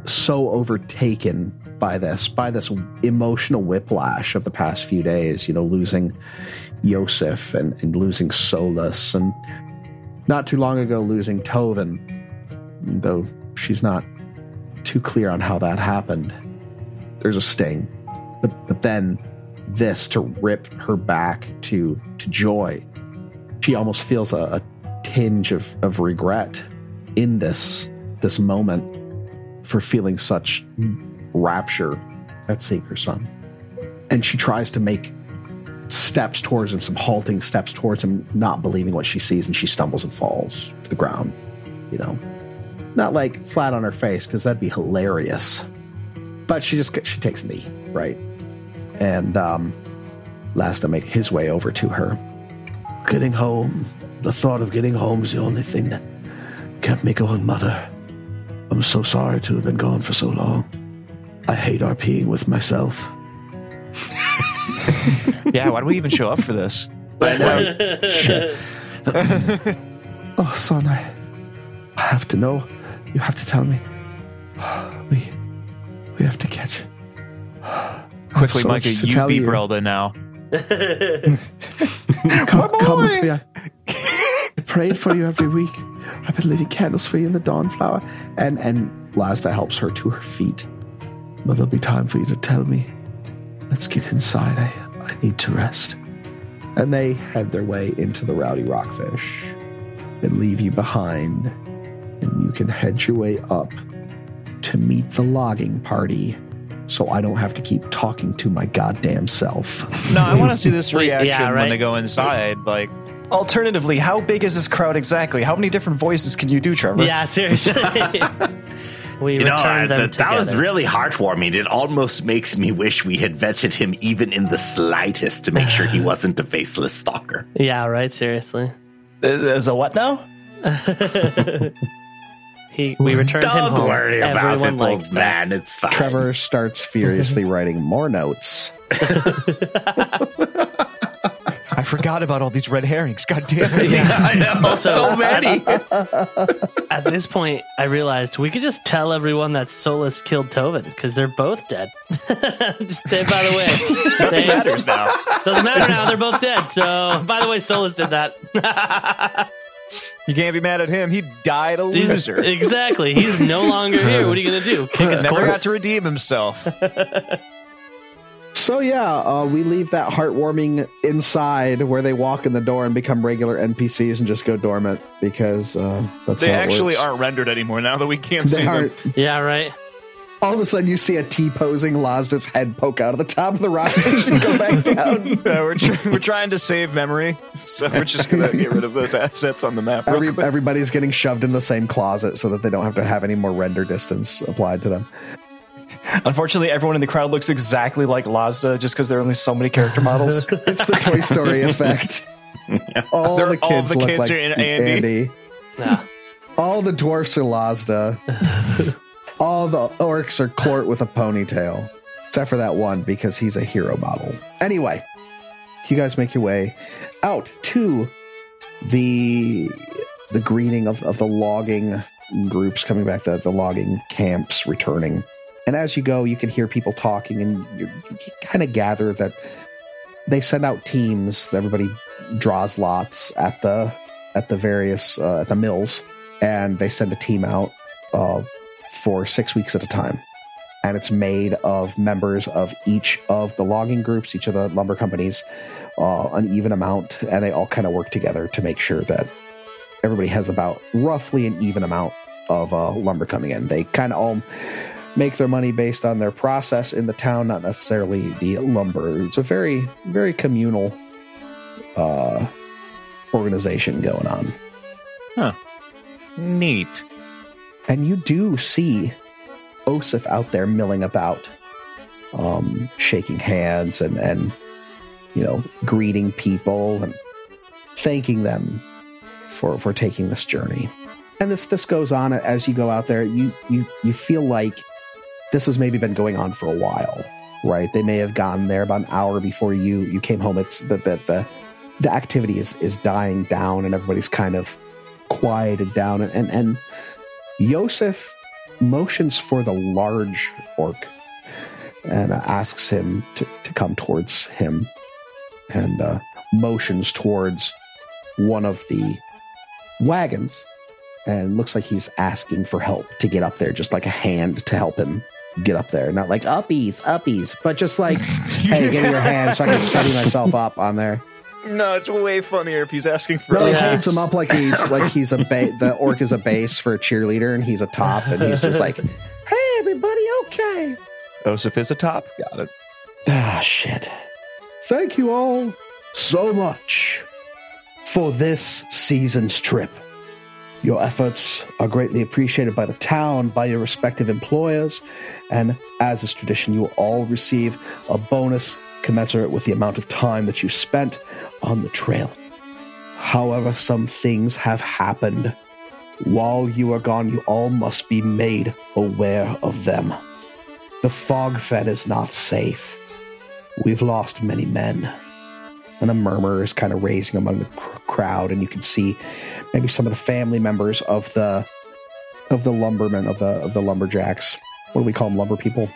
so overtaken by this, by this emotional whiplash of the past few days, you know, losing Yosef and, and losing Solus, and not too long ago losing Tovin, though she's not too clear on how that happened. There's a sting. But, but then this to rip her back to, to joy. She almost feels a, a tinge of, of regret in this this moment for feeling such rapture at seeing her son. And she tries to make steps towards him, some halting steps towards him, not believing what she sees, and she stumbles and falls to the ground. You know, not like flat on her face because that'd be hilarious. But she just she takes a knee, right? And um, Lasda make his way over to her. Getting home, the thought of getting home is the only thing that kept me going, Mother. I'm so sorry to have been gone for so long. I hate RPing with myself. [LAUGHS] yeah, why do we even show up for this? Shit. [LAUGHS] oh, son, I, I have to know. You have to tell me. We, we have to catch. Quickly, so Micah, you tell be you. Brelda now. [LAUGHS] Come, come with me. I, I prayed for you every week. I've been leaving candles for you in the Dawnflower. And and Lasda helps her to her feet. But there'll be time for you to tell me. Let's get inside. I, I need to rest. And they head their way into the Rowdy Rockfish and leave you behind. And you can head your way up to meet the logging party so I don't have to keep talking to my goddamn self. No, I want to see this [LAUGHS] reaction yeah, when they go inside. Like, Alternatively, how big is this crowd exactly? How many different voices can you do, Trevor? Yeah, seriously. [LAUGHS] we You know, returned them th- that was really heartwarming. It almost makes me wish we had vetted him even in the slightest to make sure he [LAUGHS] wasn't a faceless stalker. Yeah, right. Seriously. As a what now? He, we returned him Don't home. worry about Everyone it, liked old that. man. It's fine. Trevor starts furiously [LAUGHS] writing more notes. [LAUGHS] I forgot about all these red herrings. God damn it. Yeah. I know. [LAUGHS] Also, so many. At this point, I realized we could just tell everyone that Solus killed Tovin because they're both dead. just say, by the way, they, matters now. doesn't matter now. They're both dead. So, by the way, Solus did that. You can't be mad at him. He died a He's- loser. exactly. He's no longer here. [LAUGHS] What are you gonna do? Kick his Never got corpse? to redeem himself. So yeah, uh, we leave that heartwarming inside where they walk in the door and become regular NPCs and just go dormant because uh, that's They how it actually works. aren't rendered anymore now that we can't They see aren't. them. yeah, right. All of a sudden, you see a T posing Lasda's head poke out of the top of the rock and go back [LAUGHS] down. Yeah, we're, tr- we're trying to save memory, so we're just going to get rid of those assets on the map. Every, everybody's getting shoved in the same closet so that they don't have to have any more render distance applied to them. Unfortunately, everyone in the crowd looks exactly like Lasda just because there are only so many character models. [LAUGHS] It's the Toy Story [LAUGHS] effect. All They're- the all kids the look kids like are in Andy. Andy. Yeah. All the dwarfs are Lasda. All the orcs are Clort with a ponytail. Except for that one because he's a hero model. Anyway, you guys make your way out to the the greeting of, of the logging groups coming back, the, the logging camps returning. And as you go, you can hear people talking, and you, you kind of gather that they send out teams. Everybody draws lots at the at the various uh, at the mills, and they send a team out uh, for six weeks at a time. And it's made of members of each of the logging groups, each of the lumber companies, uh, an even amount, and they all kind of work together to make sure that everybody has about roughly an even amount of uh, lumber coming in. They kind of all make their money based on their process in the town, not necessarily the lumber. It's a very, very communal uh, organization going on. Huh. Neat. And you do see Oseph out there milling about, um, shaking hands and, and, you know, greeting people and thanking them for, for taking this journey. And this, this goes on as you go out there. You, you, you feel like this has maybe been going on for a while, right? They may have gotten there about an hour before you, you came home. It's that, that the, the activity is, is dying down and everybody's kind of quieted down and, and, and Oseph motions for the large orc and uh, asks him to, to come towards him and uh, motions towards one of the wagons and looks like he's asking for help to get up there, just like a hand to help him get up there. Not like uppies, uppies, but just like, [LAUGHS] hey, give me your hand so I can steady myself up on there. No, it's way funnier if he's asking for No, he Yeah. holds him up like he's [LAUGHS] like he's a ba- the orc is a base for a cheerleader and he's a top and he's just like, hey everybody, okay. Joseph is a top. Got it. Ah shit. Thank you all so much for this season's trip. Your efforts are greatly appreciated by the town, by your respective employers, and as is tradition, you will all receive a bonus commensurate with the amount of time that you spent on the trail. However, some things have happened. While you are gone, you all must be made aware of them. The Fogfen is not safe. We've lost many men. And a murmur is kind of raising among the cr- crowd, and you can see maybe some of the family members of the of the lumbermen of the of the lumberjacks. What do we call them? Lumber people.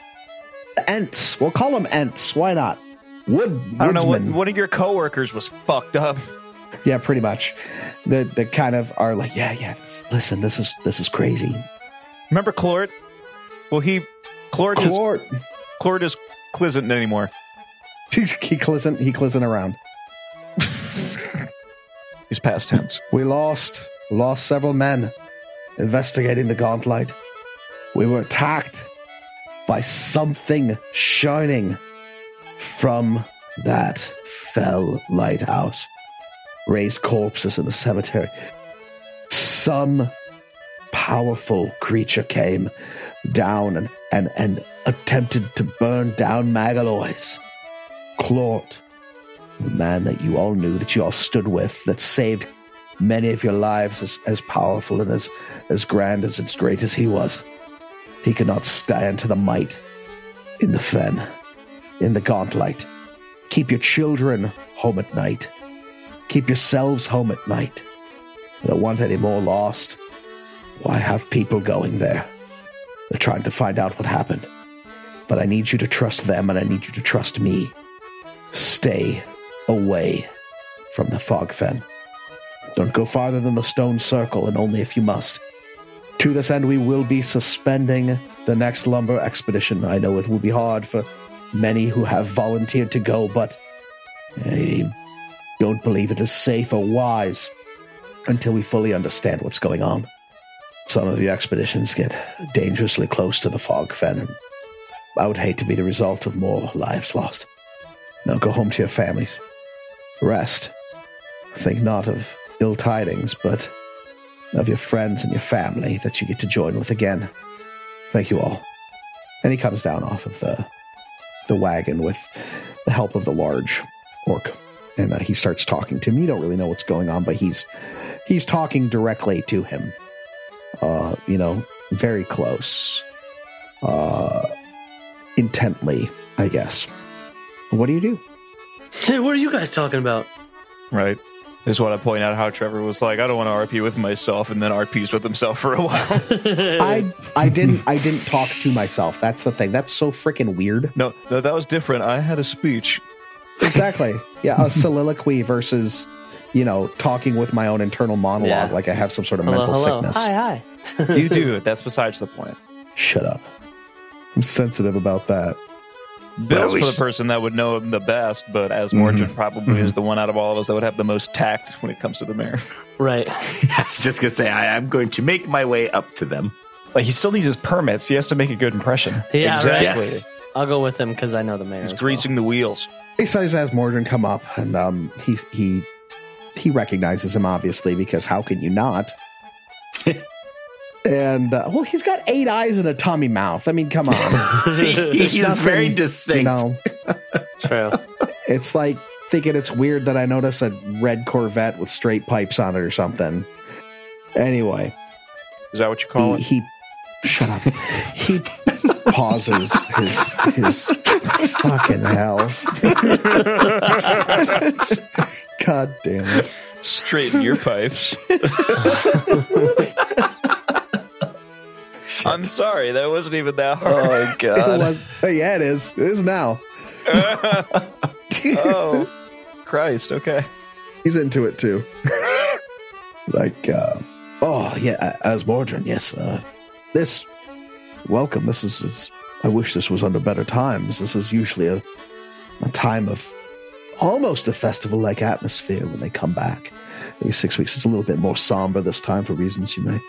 Ents. We'll call them Ents. Why not? Wood. I don't know what one of your coworkers was fucked up. Yeah, pretty much. The the kind of are like, yeah, yeah. This, listen, this is this is crazy. Remember Clort? Well, he Clort is Clort. Clort is Clisant anymore. [LAUGHS] he clisn't he clisn't around. [LAUGHS] He's past tense. We lost, lost several men investigating the Gauntlight. We were attacked by something shining from that fell lighthouse. Raised corpses in the cemetery. Some powerful creature came down and, and, and attempted to burn down Magaloys. Claude, the man that you all knew, that you all stood with, that saved many of your lives as, as powerful and as, as grand as as great as he was. He could not stand to the might in the fen, in the Gauntlight. Keep your children home at night. Keep yourselves home at night. I don't want any more lost. Why have people going there? They're trying to find out what happened. But I need you to trust them and I need you to trust me. Stay away from the Fogfen. Don't go farther than the stone circle, and only if you must. To this end, we will be suspending the next lumber expedition. I know it will be hard for many who have volunteered to go, but I don't believe it is safe or wise until we fully understand what's going on. Some of your expeditions get dangerously close to the Fogfen, and I would hate to be the result of more lives lost. Now go home to your families. Rest. Think not of ill tidings, but of your friends and your family that you get to join with again. Thank you all. And he comes down off of the the wagon with the help of the large orc, and uh, he starts talking to him. You don't really know what's going on, but he's he's talking directly to him. Uh, you know, very close, uh, intently, I guess. What do you do? Hey, what are you guys talking about? Right. I just want to point out how Trevor was like, I don't want to RP with myself, and then RPs with himself for a while. [LAUGHS] I I didn't I didn't talk to myself. That's the thing. That's so freaking weird. no, no, that was different. I had a speech. Exactly. Yeah, a [LAUGHS] soliloquy versus you know talking with my own internal monologue Yeah. like I have some sort of Hello, mental hello. sickness. Hi, hi. You do. [LAUGHS] That's besides the point. Shut up. I'm sensitive about that. Bill's we for the person that would know him the best, but as Mm-hmm. Morgan probably is the one out of all of us that would have the most tact when it comes to the mayor. [LAUGHS] Right. [LAUGHS] I was just gonna say I am going to make my way up to them. Like he still needs his permits. He has to make a good impression. Yeah, Exactly. right. Yes. I'll go with him because I know the mayor. He's as greasing the wheels. He says as Morgan come up, and um, he he he recognizes him obviously because how can you not? [LAUGHS] and uh, well, he's got eight eyes and a tummy mouth. I mean, come on. [LAUGHS] He's Nothing, very distinct. You know. True. [LAUGHS] it's like thinking it's weird that I notice a red Corvette with straight pipes on it or something. Anyway, Is that what you call he, it? he shut up. [LAUGHS] he pauses his his fucking hell. God damn it. Straighten your pipes. [LAUGHS] I'm sorry, that wasn't even that hard. [LAUGHS] Oh It god. was, yeah, it is. It is now. [LAUGHS] oh, Christ. Okay. He's into it too. like, uh, oh yeah, as Mordrin, yes. Uh, this, welcome. This is, is. I wish this was under better times. This is usually a, a time of almost a festival-like atmosphere when they come back. Maybe six weeks. It's a little bit more somber this time for reasons you may,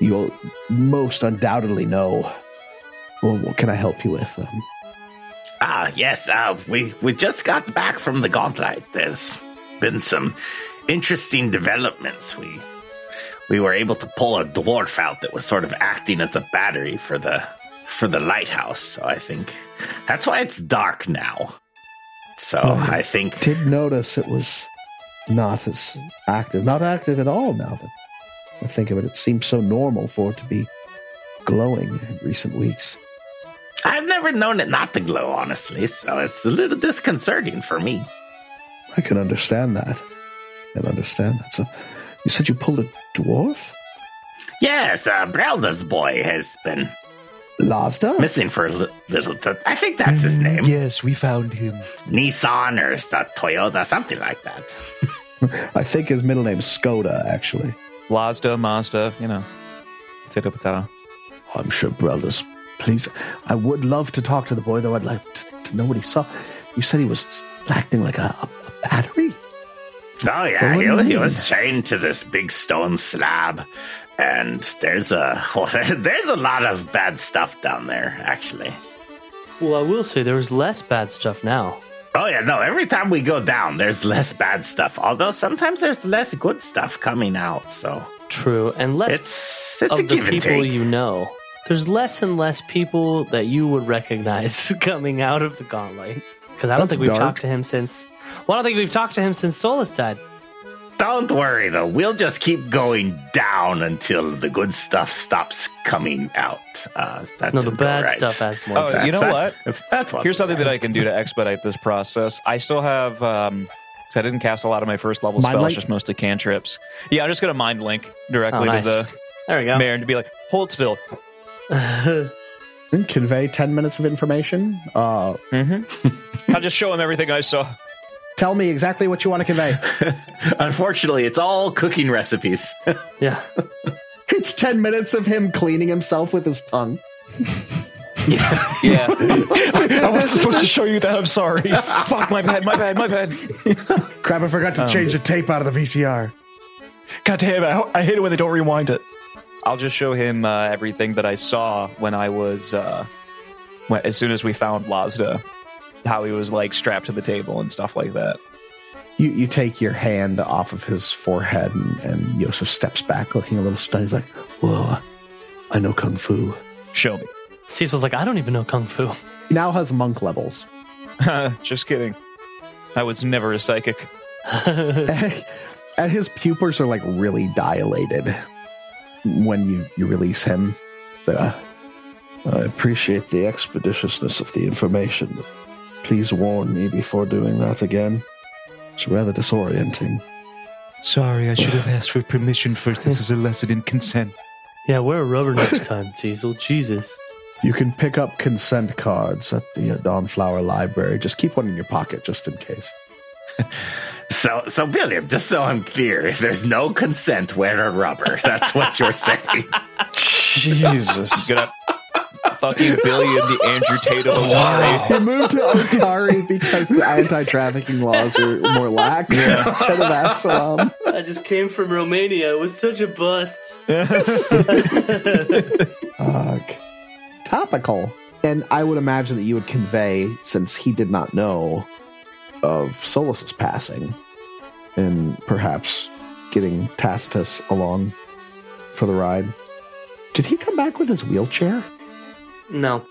you'll most undoubtedly know. Well, what can I help you with? Um, Ah, yes. Uh, we we just got back from the Gauntlight. There's been some interesting developments. We we were able to pull a dwarf out that was sort of acting as a battery for the for the lighthouse. So I think that's why it's dark now. So Right. I think did notice it was not as active, not active at all now that I think of it. It seems so normal for it to be glowing in recent weeks. I've never known it not to glow, honestly. So it's a little disconcerting for me. I can understand that. I can understand that. So you said you pulled a dwarf? Yes, uh, Brelda's boy has been Lasda? missing for a li- little. T- I think that's his name. Yes, we found him. Nissan or uh, Toyota, something like that. [LAUGHS] I think his middle name's Skoda, actually. Lasda, Mazda, you know. Potato, potato. I'm sure Brelda's. Please, I would love to talk to the boy, though. I'd like to, to know what he saw. You said he was acting like a, a battery? Oh yeah, oh, he, was- he was chained to this big stone slab, and there's a [LAUGHS] well, there, there's a lot of bad stuff down there. Actually. Well, I will say there's less bad stuff now. Oh yeah, no. Every time we go down, there's less bad stuff. Although sometimes there's less good stuff coming out. So True, and less it's it's of a the give and people take. you know. There's less and less people that you would recognize [LAUGHS] coming out of the Gauntlight. Because I don't That's think we've dark. talked to him since. Well, I don't think we've talked to him since Solus died. Don't worry though. We'll just keep going down until the good stuff stops coming out. Uh, that No, the bad right. stuff has more. Oh, bad you know That's- what? That's what's Here's something that. I can do to expedite this process. I still have, um, because I didn't cast a lot of my first level Mind spells, link? just mostly cantrips. Yeah, I'm just gonna mind link directly Oh, nice. to the there we go. mayor and to be like, hold still. [LAUGHS] Convey 10 minutes of information. Uh, [LAUGHS] I'll just show him everything I saw. Tell me exactly what you want to convey. [LAUGHS] Unfortunately, it's all cooking recipes. [LAUGHS] yeah. it's 10 minutes of him cleaning himself with his tongue. Yeah. [LAUGHS] I was supposed to show you that. I'm sorry. Fuck, my bad, my bad, my bad. Crap, I forgot to change the tape out of the VCR. God damn it. I, I hate it when they don't rewind it. I'll just show him uh, everything that I saw when I was, uh, when, as soon as we found Lasda, how he was like strapped to the table and stuff like that. You, you take your hand off of his forehead, and, and Oseph steps back, looking a little stunned. He's like, Whoa, I know Kung Fu. Show me. Cecil's like, I don't even know Kung Fu. He now has monk levels. [LAUGHS] just kidding. I was never a psychic. [LAUGHS] and his pupils are like really dilated when you, you release him. So, uh, I appreciate the expeditiousness of the information. But Please warn me before doing that again. It's rather disorienting. Sorry, I should have asked for permission first. This is a lesson in consent. [LAUGHS] Yeah, wear a rubber next time, Cecil. Jesus. You can pick up consent cards at the uh, Dawnflower Library. Just keep one in your pocket just in case. [LAUGHS] So, so William, just so I'm clear, if there's no consent, wear a rubber. That's what you're saying. [LAUGHS] Jesus. Gonna fucking billion the Andrew Tate of Otari. [LAUGHS] He moved to Otari because the anti-trafficking laws are more lax instead of Absalom. I just came from Romania. It was such a bust. Ugh. Topical. And I would imagine that you would convey, since he did not know of Solus's passing, and perhaps getting Tacitus along for the ride. Did he come back with his wheelchair? No.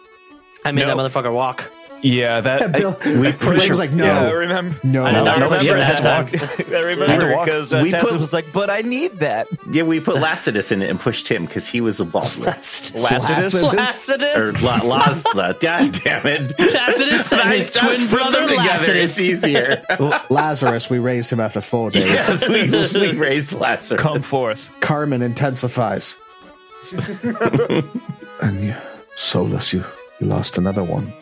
I made No. that motherfucker walk. Yeah, that. Bill, I, we [LAUGHS] pretty Bill sure. was like, no, Yeah, I remember. no. I did not I remember remember that that. time. [LAUGHS] I remember walk. because uh, We Tacitus put- was like, "But I need that." Yeah, we put Lacidus in it and pushed him because he was involved with Lacidus. Lacidus. or La- Lasda. [LAUGHS] God damn it. Tacitus and his Just twin put brother them together. It's Lacidus. easier. Lazarus, we raised him after four days. yes, we, we raised Lazarus. Come forth. Carmen intensifies. and you, Solus, you, you lost another one.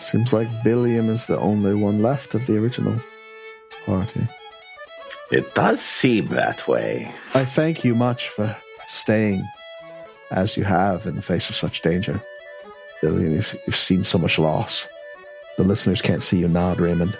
Seems like Billiam is the only one left of the original party. It does seem that way. I thank you much for staying as you have in the face of such danger. Billiam, you've, you've seen so much loss. The listeners can't see you nod, Raymond.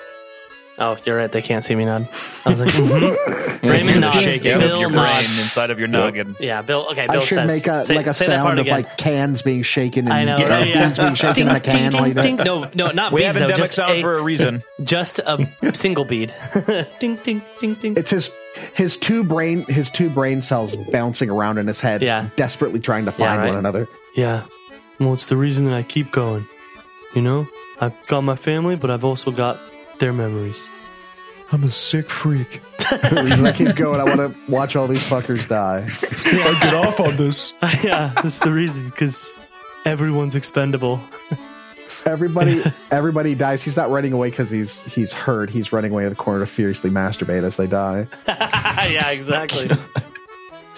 Oh, you're right. They can't see me nod. I was like, [LAUGHS] [LAUGHS] mhm. Raymond nods. shaking Bill of your brain nods. inside of your noggin. Yeah, Bill. Okay, Bill I should says. make a say, like a say that part sound of again. like cans being shaken and I know. uh, right? Yeah. beans being shaken ding, in a can. Ding, while ding, do ding. No, no, not We beads. have though, endemic just sound a, for a reason. just a single bead. [LAUGHS] ding, ding, ding, ding. It's his his two brain his two brain cells bouncing around in his head, Yeah. desperately trying to find right. one another. Yeah. Well, it's the reason that I keep going. You know, I've got my family, but I've also got their memories. I'm a sick freak. He's like, keep going. I want to watch all these fuckers die. I get off on this. [LAUGHS] yeah, that's the reason, because everyone's expendable. Everybody, [LAUGHS] everybody dies. He's not running away because he's he's hurt. He's running away to the corner to furiously masturbate as they die. [LAUGHS] yeah, exactly.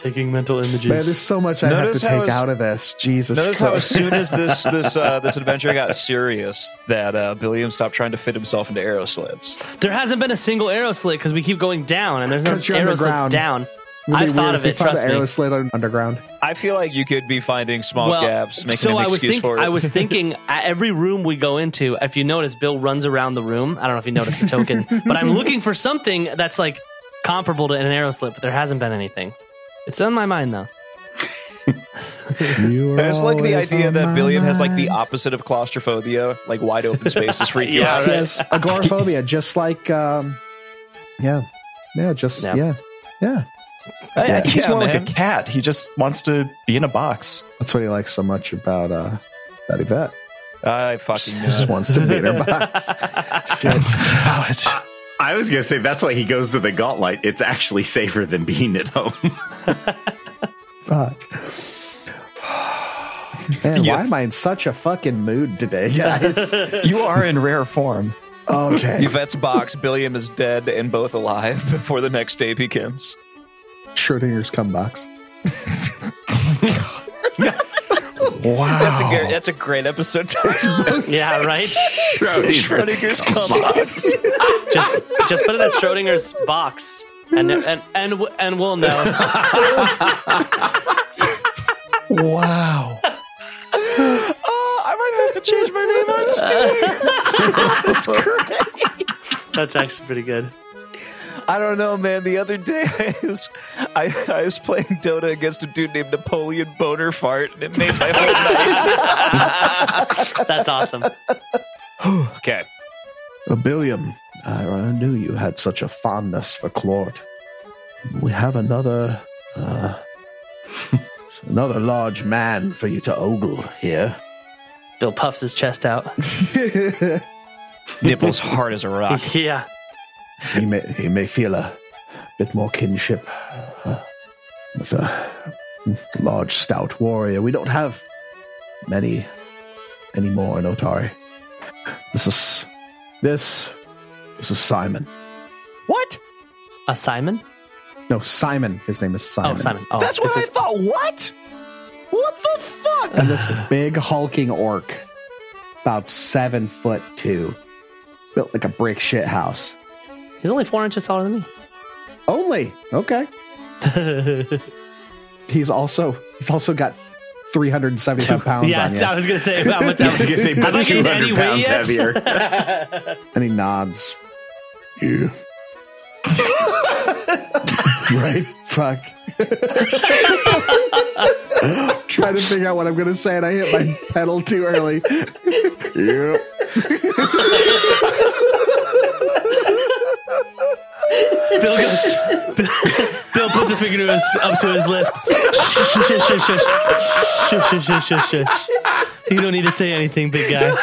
Taking mental images. Man, there's so much I have to take as- out of this. Jesus Notice how as soon as [LAUGHS] this this uh, this adventure got serious, that uh, Billiam stopped trying to fit himself into arrow slits. there hasn't been a single arrow slit because we keep going down, and there's no you're arrow slits down. I've thought of if it. found Trust an arrow slit underground. I feel like you could be finding small gaps, making so an I was excuse think, for it. I was [LAUGHS] thinking at every room we go into, if you notice, Bill runs around the room. I don't know if you noticed the token, [LAUGHS] but I'm looking for something that's like comparable to an arrow slit, but there hasn't been anything. It's on my mind though. And it's like the idea that my Billiam has like the opposite of claustrophobia, like wide open spaces freak [LAUGHS] you Yeah, out. He has agoraphobia, just like um, yeah, yeah, just Yeah. yeah, yeah. I, I think he's Yeah, more like a cat. He just wants to be in a box. That's what he likes so much about uh, that Yvette. I fucking He just wants to be in her box. [LAUGHS] God. I was going to say that's why he goes to the Gauntlight. It's actually safer than being at home. [LAUGHS] Fuck. Man, Yeah. why am I in such a fucking mood today, guys? [LAUGHS] You are in rare form. okay. Yvette's box, Billiam is dead and both alive [LAUGHS] before the next day begins. Schrodinger's cum box. Oh Wow. That's a great, that's a great episode [LAUGHS] title. Yeah, right. Schrodinger's compass. just just put it in Schrodinger's box, and and and and we'll know. wow. Oh, I might have to change my name on Steam. [LAUGHS] That's actually pretty good. I don't know, man. The other day [LAUGHS] I was I, I was playing Dota against a dude named Napoleon Bonafart, and it made my whole night. [LAUGHS] That's awesome. [GASPS] okay. Billiam, I, I knew you had such a fondness for Clort. We have another, uh, [LAUGHS] another large man for you to ogle here. Bill puffs his chest out. Nipples hard as a rock. Yeah. He may, he may feel a bit more kinship uh, with a large, stout warrior. We don't have many anymore in Otari. This is this. This is Simon. What? A Simon? No, Simon. His name is Simon. Oh, Simon. Oh, That's what this I is- thought. What? What the fuck? and this big hulking orc, about seven foot two, built like a brick shit house. He's only four inches taller than me. Only okay. [LAUGHS] He's also he's also got three hundred and seventy five pounds yeah, on you, I was gonna say how much. [LAUGHS] I was going to say Have about I gained any 200 pounds yet? heavier. [LAUGHS] and he nods. You right? Fuck. Trying to figure out what I'm gonna say, and I hit my pedal too early. yep. Bill goes. [LAUGHS] Bill puts a finger to his, up to his lip. Shush, shush, shush, shush, shush, shush, shush, shush, shush, shush. You don't need to say anything, big guy.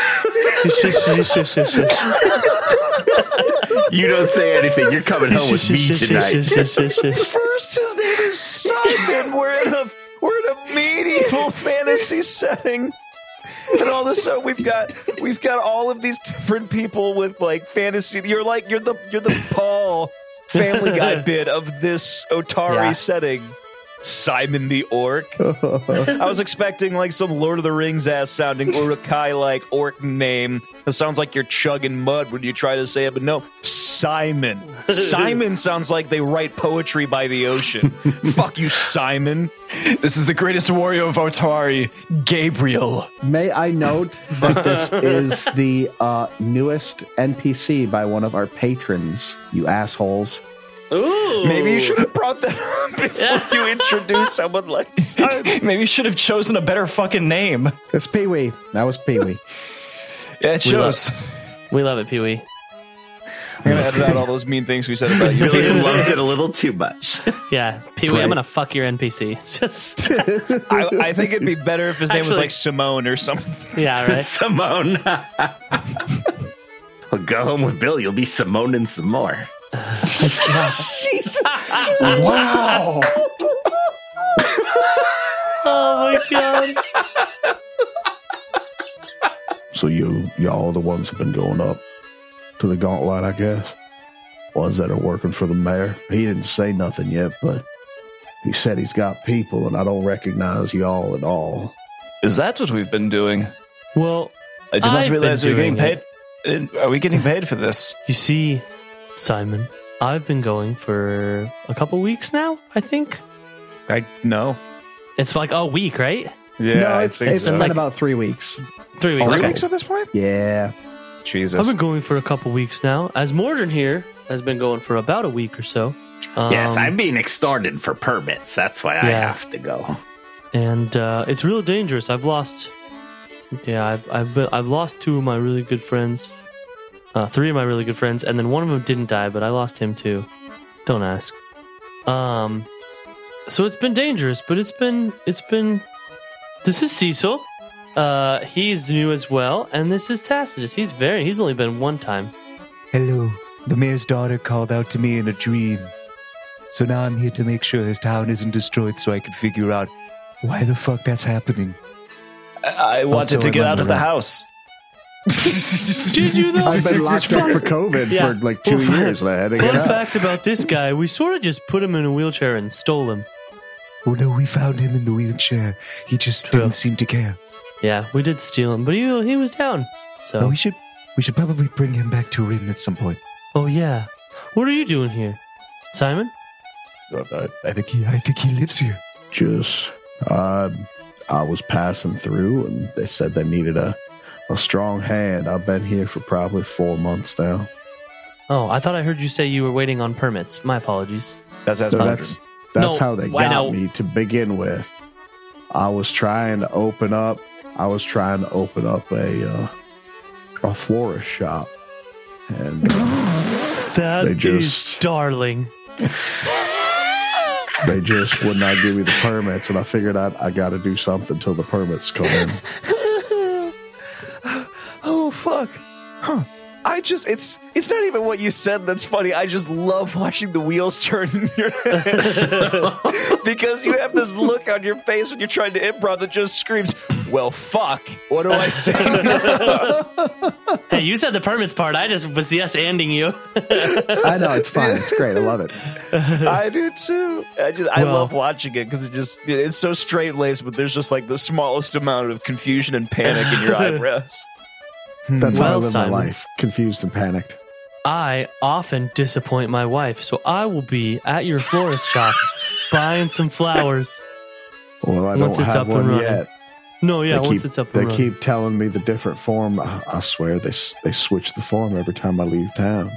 Shush, shush, shush, shush, shush. You don't say anything. You're coming home with me Shush, shush, tonight. shush, shush, shush, shush. First, his name is Simon. We're in a we're in a medieval fantasy setting. And all of a sudden we've got we've got all of these different people with like fantasy. You're like you're the you're the Paul Family Guy [LAUGHS] bit of this Otari Yeah. setting. Simon the Orc. [LAUGHS] I was expecting like some Lord of the Rings ass sounding Uruk-hai like orc name. It sounds like you're chugging mud when you try to say it, but no, Simon. [LAUGHS] Simon sounds like they write poetry by the ocean. [LAUGHS] Fuck you, Simon. This is the greatest warrior of Otari, Gabriel. May I note that this is the uh, newest NPC by one of our patrons, you assholes. Ooh. Maybe you should have brought that [LAUGHS] up before you introduce someone like [LAUGHS] Simon. Maybe you should have chosen a better fucking name. That's Pee Wee. That was Pee Wee. [LAUGHS] Yeah, it We love- shows. We love it, Pee Wee. I'm gonna edit out all those mean things we said about you. Billiam loves it a little too much. Yeah, Pee Wee, I'm gonna fuck your NPC. Just I, I think it'd be better if his name was like Simone or something. yeah, right. Simone. well, go home with Bill. You'll be Simone and some more. Wow. Oh my god. So you y'all are the ones who've been going up to the Gauntlight, I guess. Ones that are working for the mayor. He didn't say nothing yet, but he said he's got people, and I don't recognize y'all at all. Is that what we've been doing? Well, I did not I've realize we been were getting paid. Uh, Are we getting paid for this? you see, Simon, I've been going for a couple weeks now. I think I know. it's like a week, right? Yeah, no, I it's, think it's so. been Like- about three weeks. Three weeks. Three okay. weeks at this point. Yeah. Jesus. I've been going for a couple weeks now. As Mordrin here has been going for about a week or so. yes, Um, I'm being extorted for permits. That's why I have to go. and uh, it's real dangerous. I've lost, yeah, I've I've, been, I've lost two of my really good friends, uh, three of my really good friends, and then one of them didn't die, but I lost him too. Don't ask. Um, so it's been dangerous, but it's been it's been. This is Cecil. Uh, he's new as well, and this is Tacitus. He's very. He's only been one time. Hello. The mayor's daughter called out to me in a dream. So now I'm here to make sure his town isn't destroyed so I can figure out why the fuck that's happening. I, I wanted Also to get out of the that. house. Did you though? I've been locked up for COVID Yeah. for like two Well, years and I had to get Fun out. fact about this guy: we sort of just put him in a wheelchair and stole him. Oh no, we found him in the wheelchair. He just True. didn't seem to care. Yeah, we did steal him, but he he was down. So, Oh, we should we should probably bring him back to Wrin at some point. oh yeah, what are you doing here, Simon? I, I think he I think he lives here. Just, uh, I was passing through and they said they needed a, a strong hand. I've been here for probably four months now. Oh, I thought I heard you say you were waiting on permits. My apologies. That's So that's that's No, how they got me to begin with. I was trying to open up. I was trying to open up a uh, a florist shop, and uh, [LAUGHS] That They is just- darling. they just would not give me the permits. And I figured out I got to do something till the permits come in. [LAUGHS] Huh. I just it's it's not even what you said that's funny. I just love watching the wheels [LAUGHS] turn in your head. [LAUGHS] because you have this look on your face when you're trying to improv that just screams, Well fuck. What do I say? [LAUGHS] Hey, you said the permits part. I just was yes anding you. I know it's fine. It's great. I love it. I do too. I just I Well- love watching it because it just it's so straight laced, but there's just like the smallest amount of confusion and panic in your eyebrows. Hmm. That's how I Well, live Simon. my life. Confused and panicked. I often disappoint my wife, so I will be at your florist shop buying some flowers. Well, I Once don't it's have up and one running. yet. No, yeah, they once keep, it's up they and running. keep telling me the different form. I I swear they they switch the form every time I leave town.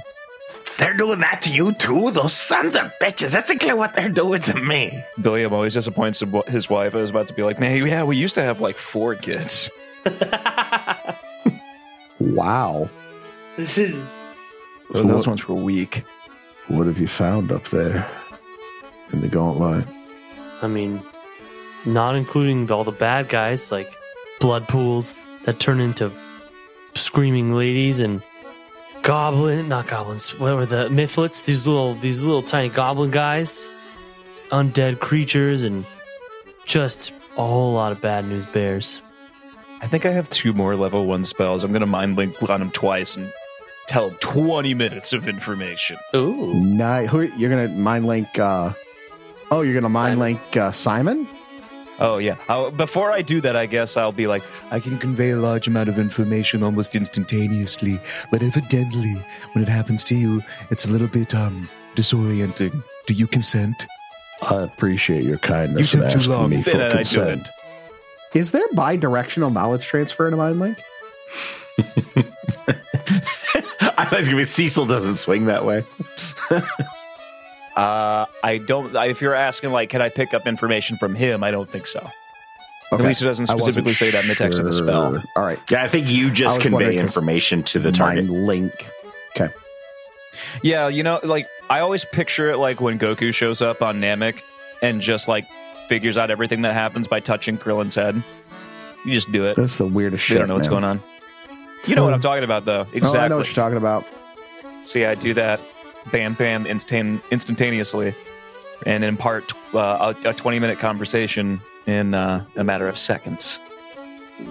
They're doing that to you too? Those sons of bitches. That's exactly what they're doing to me. Billiam always disappoints his wife. I was about to be like, man, yeah, we used to have like four kids. [LAUGHS] Wow, [LAUGHS] Well, those ones were weak. what have you found up there in the Gauntlight? I mean, not including all the bad guys like blood pools that turn into screaming ladies and goblin, not goblins. What were the mitflits? These little, these little tiny goblin guys, undead creatures, and just a whole lot of bad news bears. I think I have two more level one spells. I'm going to mind link on him twice and tell him 20 minutes of information. Ooh, Nice. Who you're gonna mind link? Uh, oh, you're gonna mind Simon. link uh, Simon? Oh, yeah. I'll, before I do that, I guess I'll be like, I can convey a large amount of information almost instantaneously, but evidently, when it happens to you, it's a little bit um disorienting. Do you consent? I appreciate your kindness. You in took too asking long. Me for Then I do consent. Is there bi-directional knowledge transfer in a mind link? [LAUGHS] I was gonna be Cecil doesn't swing that way. uh, I don't, if you're asking, like, can I pick up information from him? I don't think so. At least it doesn't specifically say that in the text of the spell. All right, Yeah, I think you just convey information to the target. mind link. Okay. Yeah, you know, like I always picture it like when Goku shows up on Namek and just like figures out everything that happens by touching Krillin's head. You just do it. That's the weirdest shit. don't know what's man. going on. You know what I'm talking about, though. Exactly. Oh, I know what you're talking about. So yeah, I do that, bam, bam, instant, instantaneously, and impart uh, a, a 20 minute conversation in uh, a matter of seconds.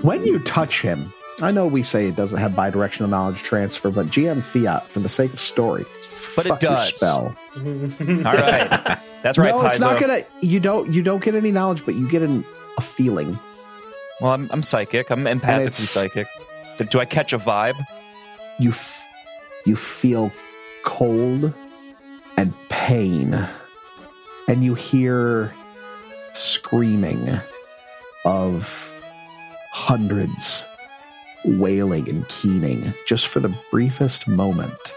When you touch him, I know we say it doesn't have bidirectional knowledge transfer, but GM Fiat, for the sake of story, But it fuck your does. spell. Mm-hmm. All right, that's right. [LAUGHS] no, it's Paizo. not gonna. You don't. You don't get any knowledge, but you get an, a feeling. Well, I'm, I'm psychic. I'm empathically it's- psychic. Do- Do I catch a vibe? You f- you feel cold and pain, and you hear screaming of hundreds wailing and keening just for the briefest moment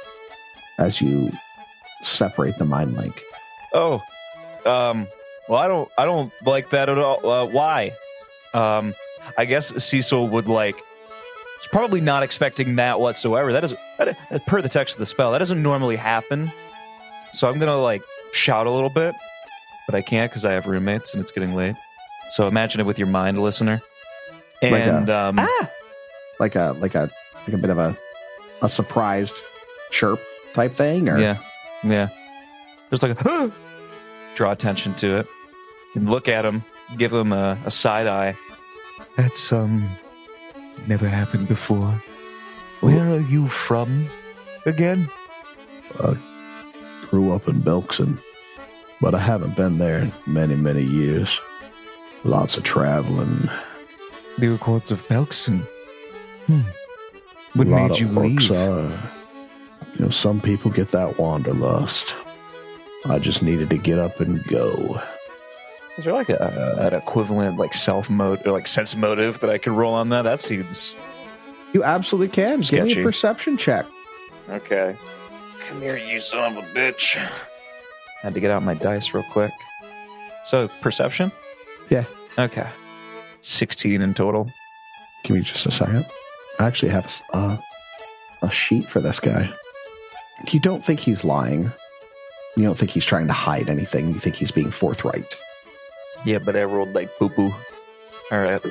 as you separate the mind link. Oh, um, well, I don't, I don't like that at all. Uh, why? Um, I guess Cecil would like. He's probably not expecting that whatsoever. That is that, per the text of the spell, that doesn't normally happen. So I'm gonna like shout a little bit, but I can't because I have roommates and it's getting late. So imagine it with your mind, listener. Like a- And um, Like a like a like a bit of a a surprised chirp type thing, or Yeah, yeah. Just like a [GASPS] draw attention to it, and look at him, give him a, a side eye. That's um never happened before. Where are you from again? I grew up in Belkzen, but I haven't been there in many, many years. Lots of traveling. The records of Belkzen. Hmm. What made you orcs leave? Are, you know, some people get that wanderlust. I just needed to get up and go. Is there like a, an equivalent like self mode or like sense motive that I could roll on that? That seems you absolutely can. Give me a perception check. okay. Come here, you son of a bitch. Had to get out my dice real quick. So perception? Yeah. Okay. Sixteen in total. Give me just a second. I actually have a s- uh, a sheet for this guy. You don't think he's lying. You don't think he's trying to hide anything. You think he's being forthright. Yeah, but I rolled like poo poo. All right.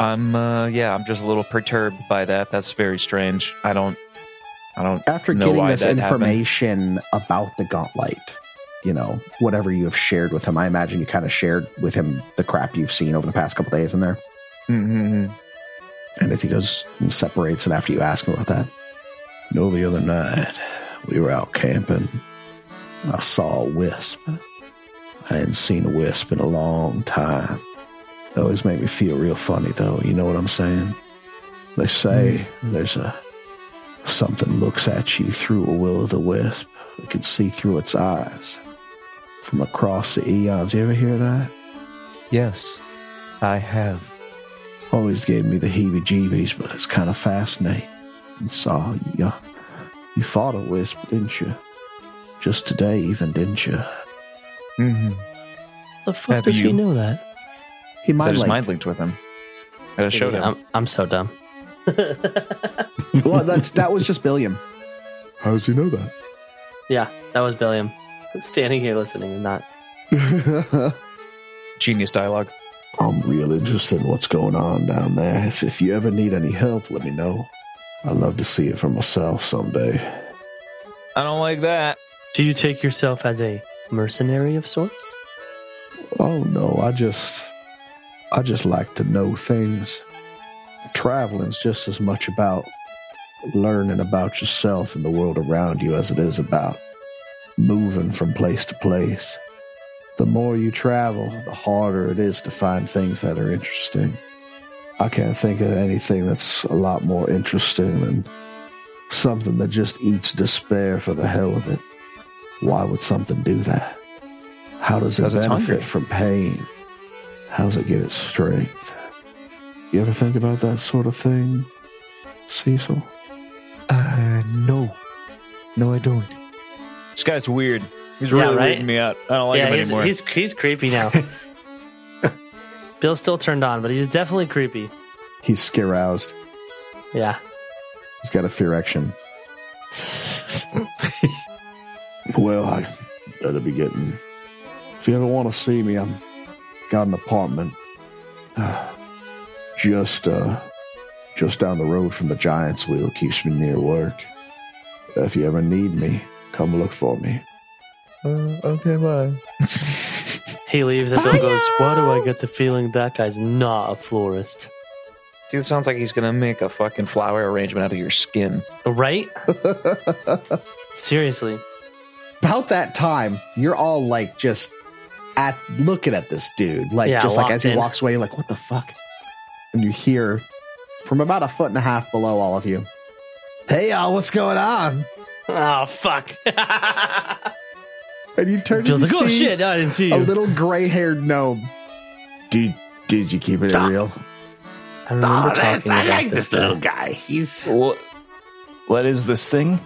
I'm uh yeah, I'm just a little perturbed by that. That's very strange. I don't I don't After know getting why this that happened. information about the Gauntlight, you know, whatever you have shared with him, I imagine you kind of shared with him the crap you've seen over the past couple days in there. Mm-hmm. And as he goes and separates it after you ask him about that, You know, the other night we were out camping. I saw a wisp. I hadn't seen a wisp in a long time. It always make me feel real funny, though. You know what I'm saying? They say there's a something looks at you through a will o' the wisp. You can see through its eyes from across the eons. You ever hear that? Yes, I have. always gave me the heebie-jeebies, but it's kind of fascinating. And saw you, uh, you fought a wisp, didn't you? Just today, even, didn't you? Mm-hmm. The fuck Have does he know that? he I might just mind linked with him. I just showed him. I'm, I'm so dumb. [LAUGHS] well, that's that was just Billiam. How does he know that? Yeah, that was Billiam. Standing here listening and not. [LAUGHS] Genius dialogue. I'm real interested in what's going on down there. If, if you ever need any help, let me know. I'd love to see it for myself someday. I don't like that. Do you take yourself as a mercenary of sorts? Oh no, I just I just like to know things. Traveling's just as much about learning about yourself and the world around you as it is about moving from place to place. The more you travel, the harder it is to find things that are interesting. I can't think of anything that's a lot more interesting than something that just eats despair for the hell of it. Why would something do that? How does it benefit from pain? How does it get its strength? You ever think about that sort of thing, Cecil? Uh, no. No, I don't. This guy's weird. He's Yeah, really right? weirding me out. I don't like yeah, him he's, anymore. he's he's creepy now. [LAUGHS] Bill's still turned on, but he's definitely creepy. He's scaroused. Yeah. He's got a fear action. Well, I better be getting. If you ever want to see me, I'm got an apartment uh, just uh just down the road from the Giants Wheel keeps me near work. If you ever need me, come look for me. Uh, okay, bye. [LAUGHS] He leaves and Bill goes, Why do I get the feeling that guy's not a florist? Dude, it sounds like he's gonna make a fucking flower arrangement out of your skin. Right? [LAUGHS] Seriously. about that time, you're all like just at looking at this dude, like Yeah, just like as he in. walks away, you're like, what the fuck? And you hear from about a foot and a half below all of you, hey y'all, what's going on? Oh fuck. [LAUGHS] And you turn Bill's and like, oh see shit, I didn't see a little gray haired gnome. Did did you keep it Ah. real? I remember Oh, that's- talking I about like this thing. little guy. He's What? What is this thing?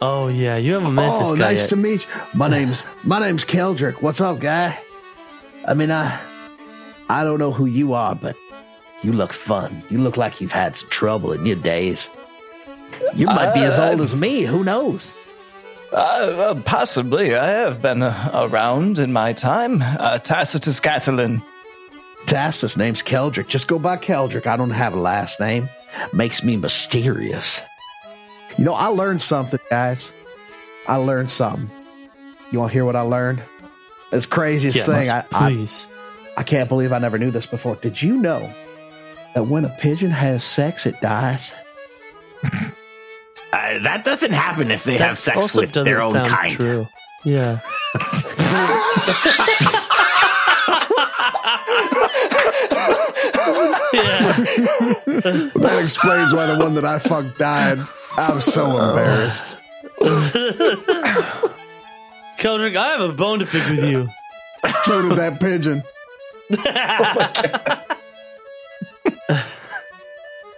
Oh yeah, you haven't met this guy. oh, nice yet. to meet you. My name's my name's Keldrick. What's up, guy? I mean, I I don't know who you are, but you look fun. You look like you've had some trouble in your days. You might be as old as me. Who knows? Uh, uh, possibly. I have been uh, around in my time. Uh, Tacitus Catalan. Tacitus name's Keldrick. Just go by Keldrick. I don't have a last name. Makes me mysterious. You know, I learned something, guys. I learned something. You want to hear what I learned? It's craziest Yes, thing. I, I. I can't believe I never knew this before. Did you know that when a pigeon has sex, it dies? Uh, that doesn't happen if they have sex Also with doesn't their own sound kind. True. Yeah. yeah. That explains why the one that I fucked died. I was so embarrassed. Keldrick, I have a bone to pick with you. So did that pigeon. [LAUGHS]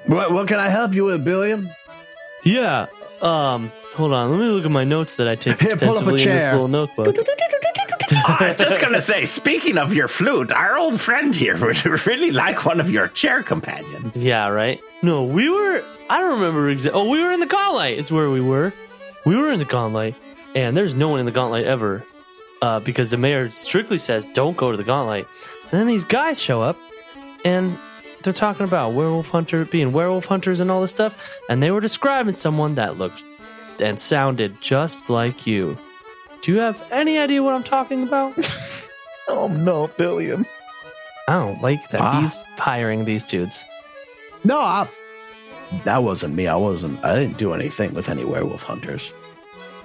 What, what can I help you with, Billiam? Yeah. Um. Hold on. Let me look at my notes that I take Here, [LAUGHS] pull up a extensively in this chair. little notebook. [LAUGHS] I was just gonna say, speaking of your flute, our old friend here would [LAUGHS] really like one of your chair companions. Yeah. Right. No, we were. I don't remember exactly. Oh, we were in the Gauntlight. Is where we were. We were in the Gauntlight, and there's no one in the Gauntlight ever, uh, because the mayor strictly says don't go to the Gauntlight. And then these guys show up, and they're talking about werewolf hunter being werewolf hunters and all this stuff, and they were describing someone that looked and sounded just like you. Do you have any idea what I'm talking about? [LAUGHS] Oh no, Billiam. I don't like that Ah. he's hiring these dudes. No, I, that wasn't me. I wasn't. I didn't do anything with any werewolf hunters.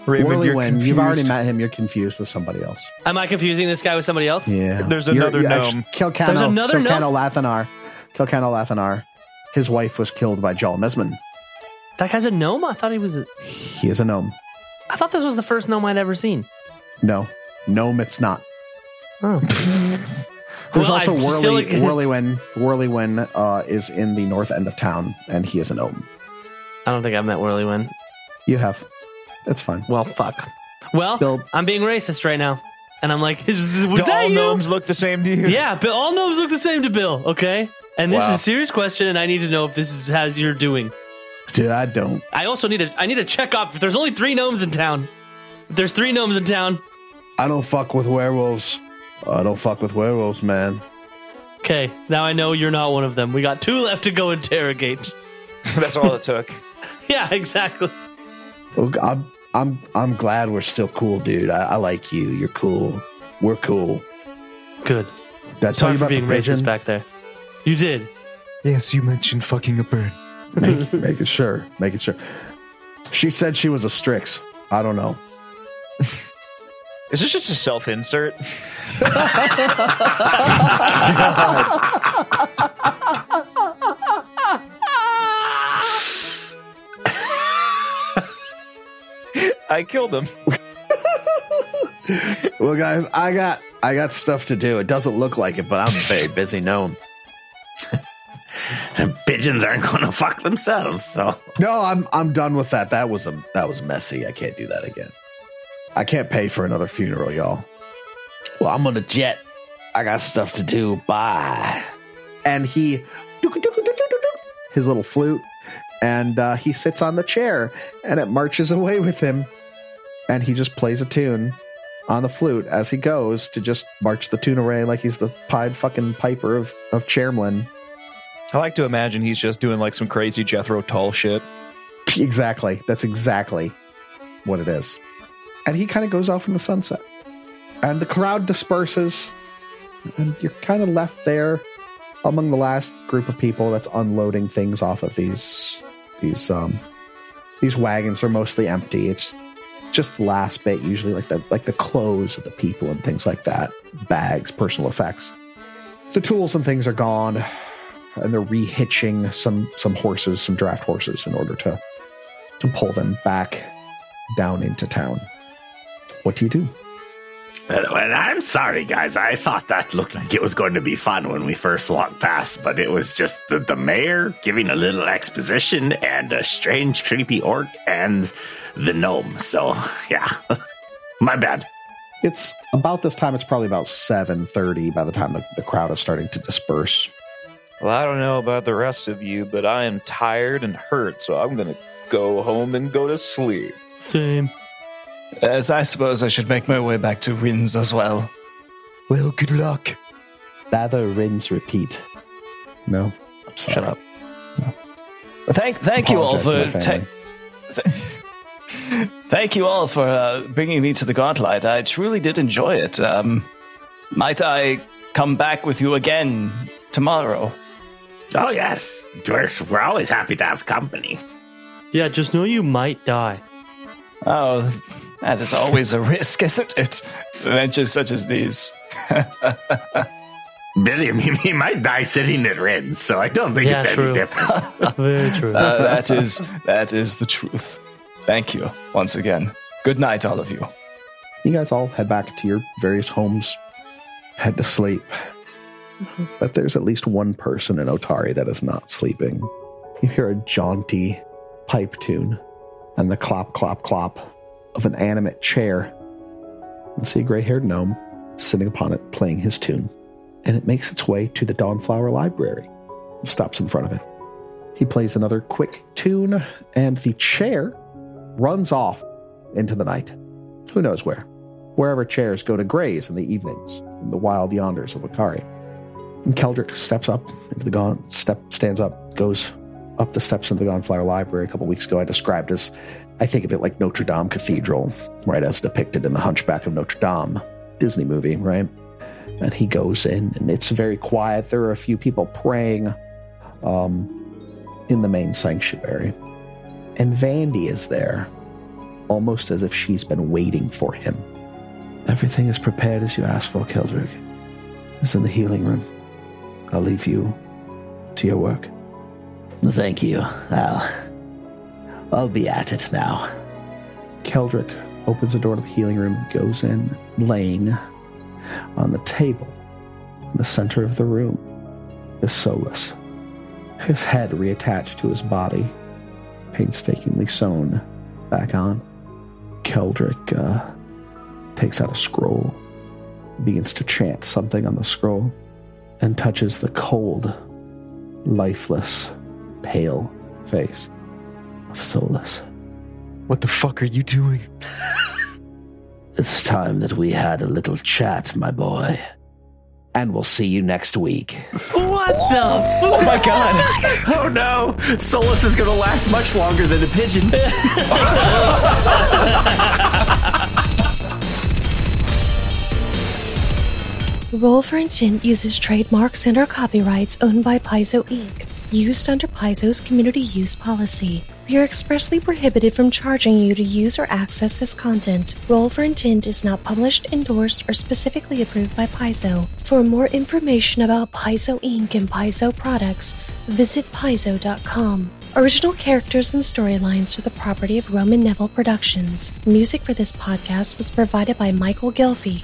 Raymond, you're Whirlywin, you've already met him. You're confused with somebody else. Am I confusing this guy with somebody else? Yeah. There's another gnome. Kilcano, There's another Kilcano gnome? Lathanar. Kilcano Lathanar. His wife was killed by Jal Mesman. That guy's a gnome? I thought he was. A, He is a gnome. I thought this was the first gnome I'd ever seen. No, gnome. It's not. Oh. [LAUGHS] There's Well, also I'm Whirly, still- [LAUGHS] Whirlywin. Whirlywin uh, is in the north end of town, and he is a gnome. I don't think I've met Whirlywin. You have. It's fine. Well, fuck. Well, Bill- I'm being racist right now. And I'm like, [LAUGHS] is, was Do that all you? gnomes look the same to you? Yeah, but all gnomes look the same to Bill, okay? And this Wow. is a serious question, and I need to know if this is how you're doing. Dude, I don't. I also need to I need to check off if there's only three gnomes in town. If there's three gnomes in town, I don't fuck with werewolves. I don't fuck with werewolves, man. okay, now I know you're not one of them. We got two left to go interrogate. [LAUGHS] That's all it took. [LAUGHS] Yeah, exactly. Look, I'm, I'm, I'm glad we're still cool, dude. I, I like you. You're cool. We're cool. Good. Did I tell Sorry you for about being the racist back there. You did. Yes, you mentioned fucking a bird. make, [LAUGHS] make it sure. Make it sure. She said she was a Strix. I don't know. [LAUGHS] Is this just a self insert? [LAUGHS] I killed him. Well, guys, I got I got stuff to do. It doesn't look like it, but I'm a very busy gnome. [LAUGHS] Pigeons aren't gonna fuck themselves, so No, I'm I'm done with that. That was a that was messy. I can't do that again. I can't pay for another funeral, y'all. Well, I'm on a jet. I got stuff to do. Bye. And he his little flute, and uh, he sits on the chair, and it marches away with him, and he just plays a tune on the flute as he goes to just march the tune away like he's the pied fucking piper of of Hamelin. I like to imagine he's just doing like some crazy Jethro Tull shit. [LAUGHS] Exactly. That's exactly what it is. And he kind of goes off in the sunset. And the crowd disperses. And you're kind of left there among the last group of people that's unloading things off of these these um these wagons are mostly empty. It's just the last bit, usually like the like the clothes of the people and things like that. Bags, personal effects. The tools and things are gone. And they're rehitching some some horses, some draft horses, in order to to pull them back down into town. What do you do? Well, well, I'm sorry, guys. I thought that looked like it was going to be fun when we first walked past, but it was just the, the mayor giving a little exposition and a strange, creepy orc and the gnome. So, yeah, [LAUGHS] my bad. It's about this time. It's probably about seven thirty by the time the, the crowd is starting to disperse. Well, I don't know about the rest of you, but I am tired and hurt, so I'm going to go home and go to sleep. Same. As I suppose I should make my way back to Wrin's as well. Well, good luck. Lather, rinse, repeat. No, I'm sorry. Shut up. Thank, thank you all for ta- family. [LAUGHS] thank you all for uh, bringing me to the Gauntlight. I truly did enjoy it. Um, might I come back with you again tomorrow? Oh, yes. We're, we're always happy to have company. Yeah, just know you might die. Oh, that is always a risk, [LAUGHS] isn't it? Adventures such as these. [LAUGHS] Billy, [LAUGHS] he, he might die sitting at Wrin's, so I don't think Yeah, it's true. any different. Very true. Uh, that is that is the truth. Thank you once again. Good night, all of you. You guys all head back to your various homes, head to sleep. But there's at least one person in Otari that is not sleeping. You hear a jaunty pipe tune and the clop, clop, clop of an animate chair. And see a gray haired gnome sitting upon it playing his tune. And it makes its way to the Dawnflower Library. Stops in front of it. He plays another quick tune, and the chair runs off into the night. Who knows where? Wherever chairs go to graze in the evenings, in the wild yonders of Wakari. And Keldrick steps up into the gone step stands up, goes up the steps into the Dawnflower Library. A couple weeks ago, I described as I think of it like Notre Dame Cathedral, right as depicted in the Hunchback of Notre Dame Disney movie, right? And he goes in, and it's very quiet. There are a few people praying um, in the main sanctuary, and Vandy is there, almost as if she's been waiting for him. Everything is prepared as you asked for, Keldrick. It's in the healing room. I'll leave you to your work. Thank you. I'll, I'll be at it now. Keldrick opens the door to the healing room, goes in, laying on the table in the center of the room is Solus. His head reattached to his body, painstakingly sewn back on. Keldrick uh, takes out a scroll, begins to chant something on the scroll, and touches the cold, lifeless, pale face of Solus. What the fuck are you doing? [LAUGHS] It's time that we had a little chat, my boy. And we'll see you next week. what the? Oh my god! [LAUGHS] oh no! Solus is going to last much longer than a pigeon. [LAUGHS] Roll for Intent uses trademarks and or copyrights owned by Paizo Inc., used under Paizo's community use policy. We are expressly prohibited from charging you to use or access this content. Roll for Intent is not published, endorsed, or specifically approved by Paizo. For more information about Paizo Inc. and Paizo products, visit paizo.com. Original characters and storylines are the property of Roman Neville Productions. Music for this podcast was provided by Michael Ghelfi.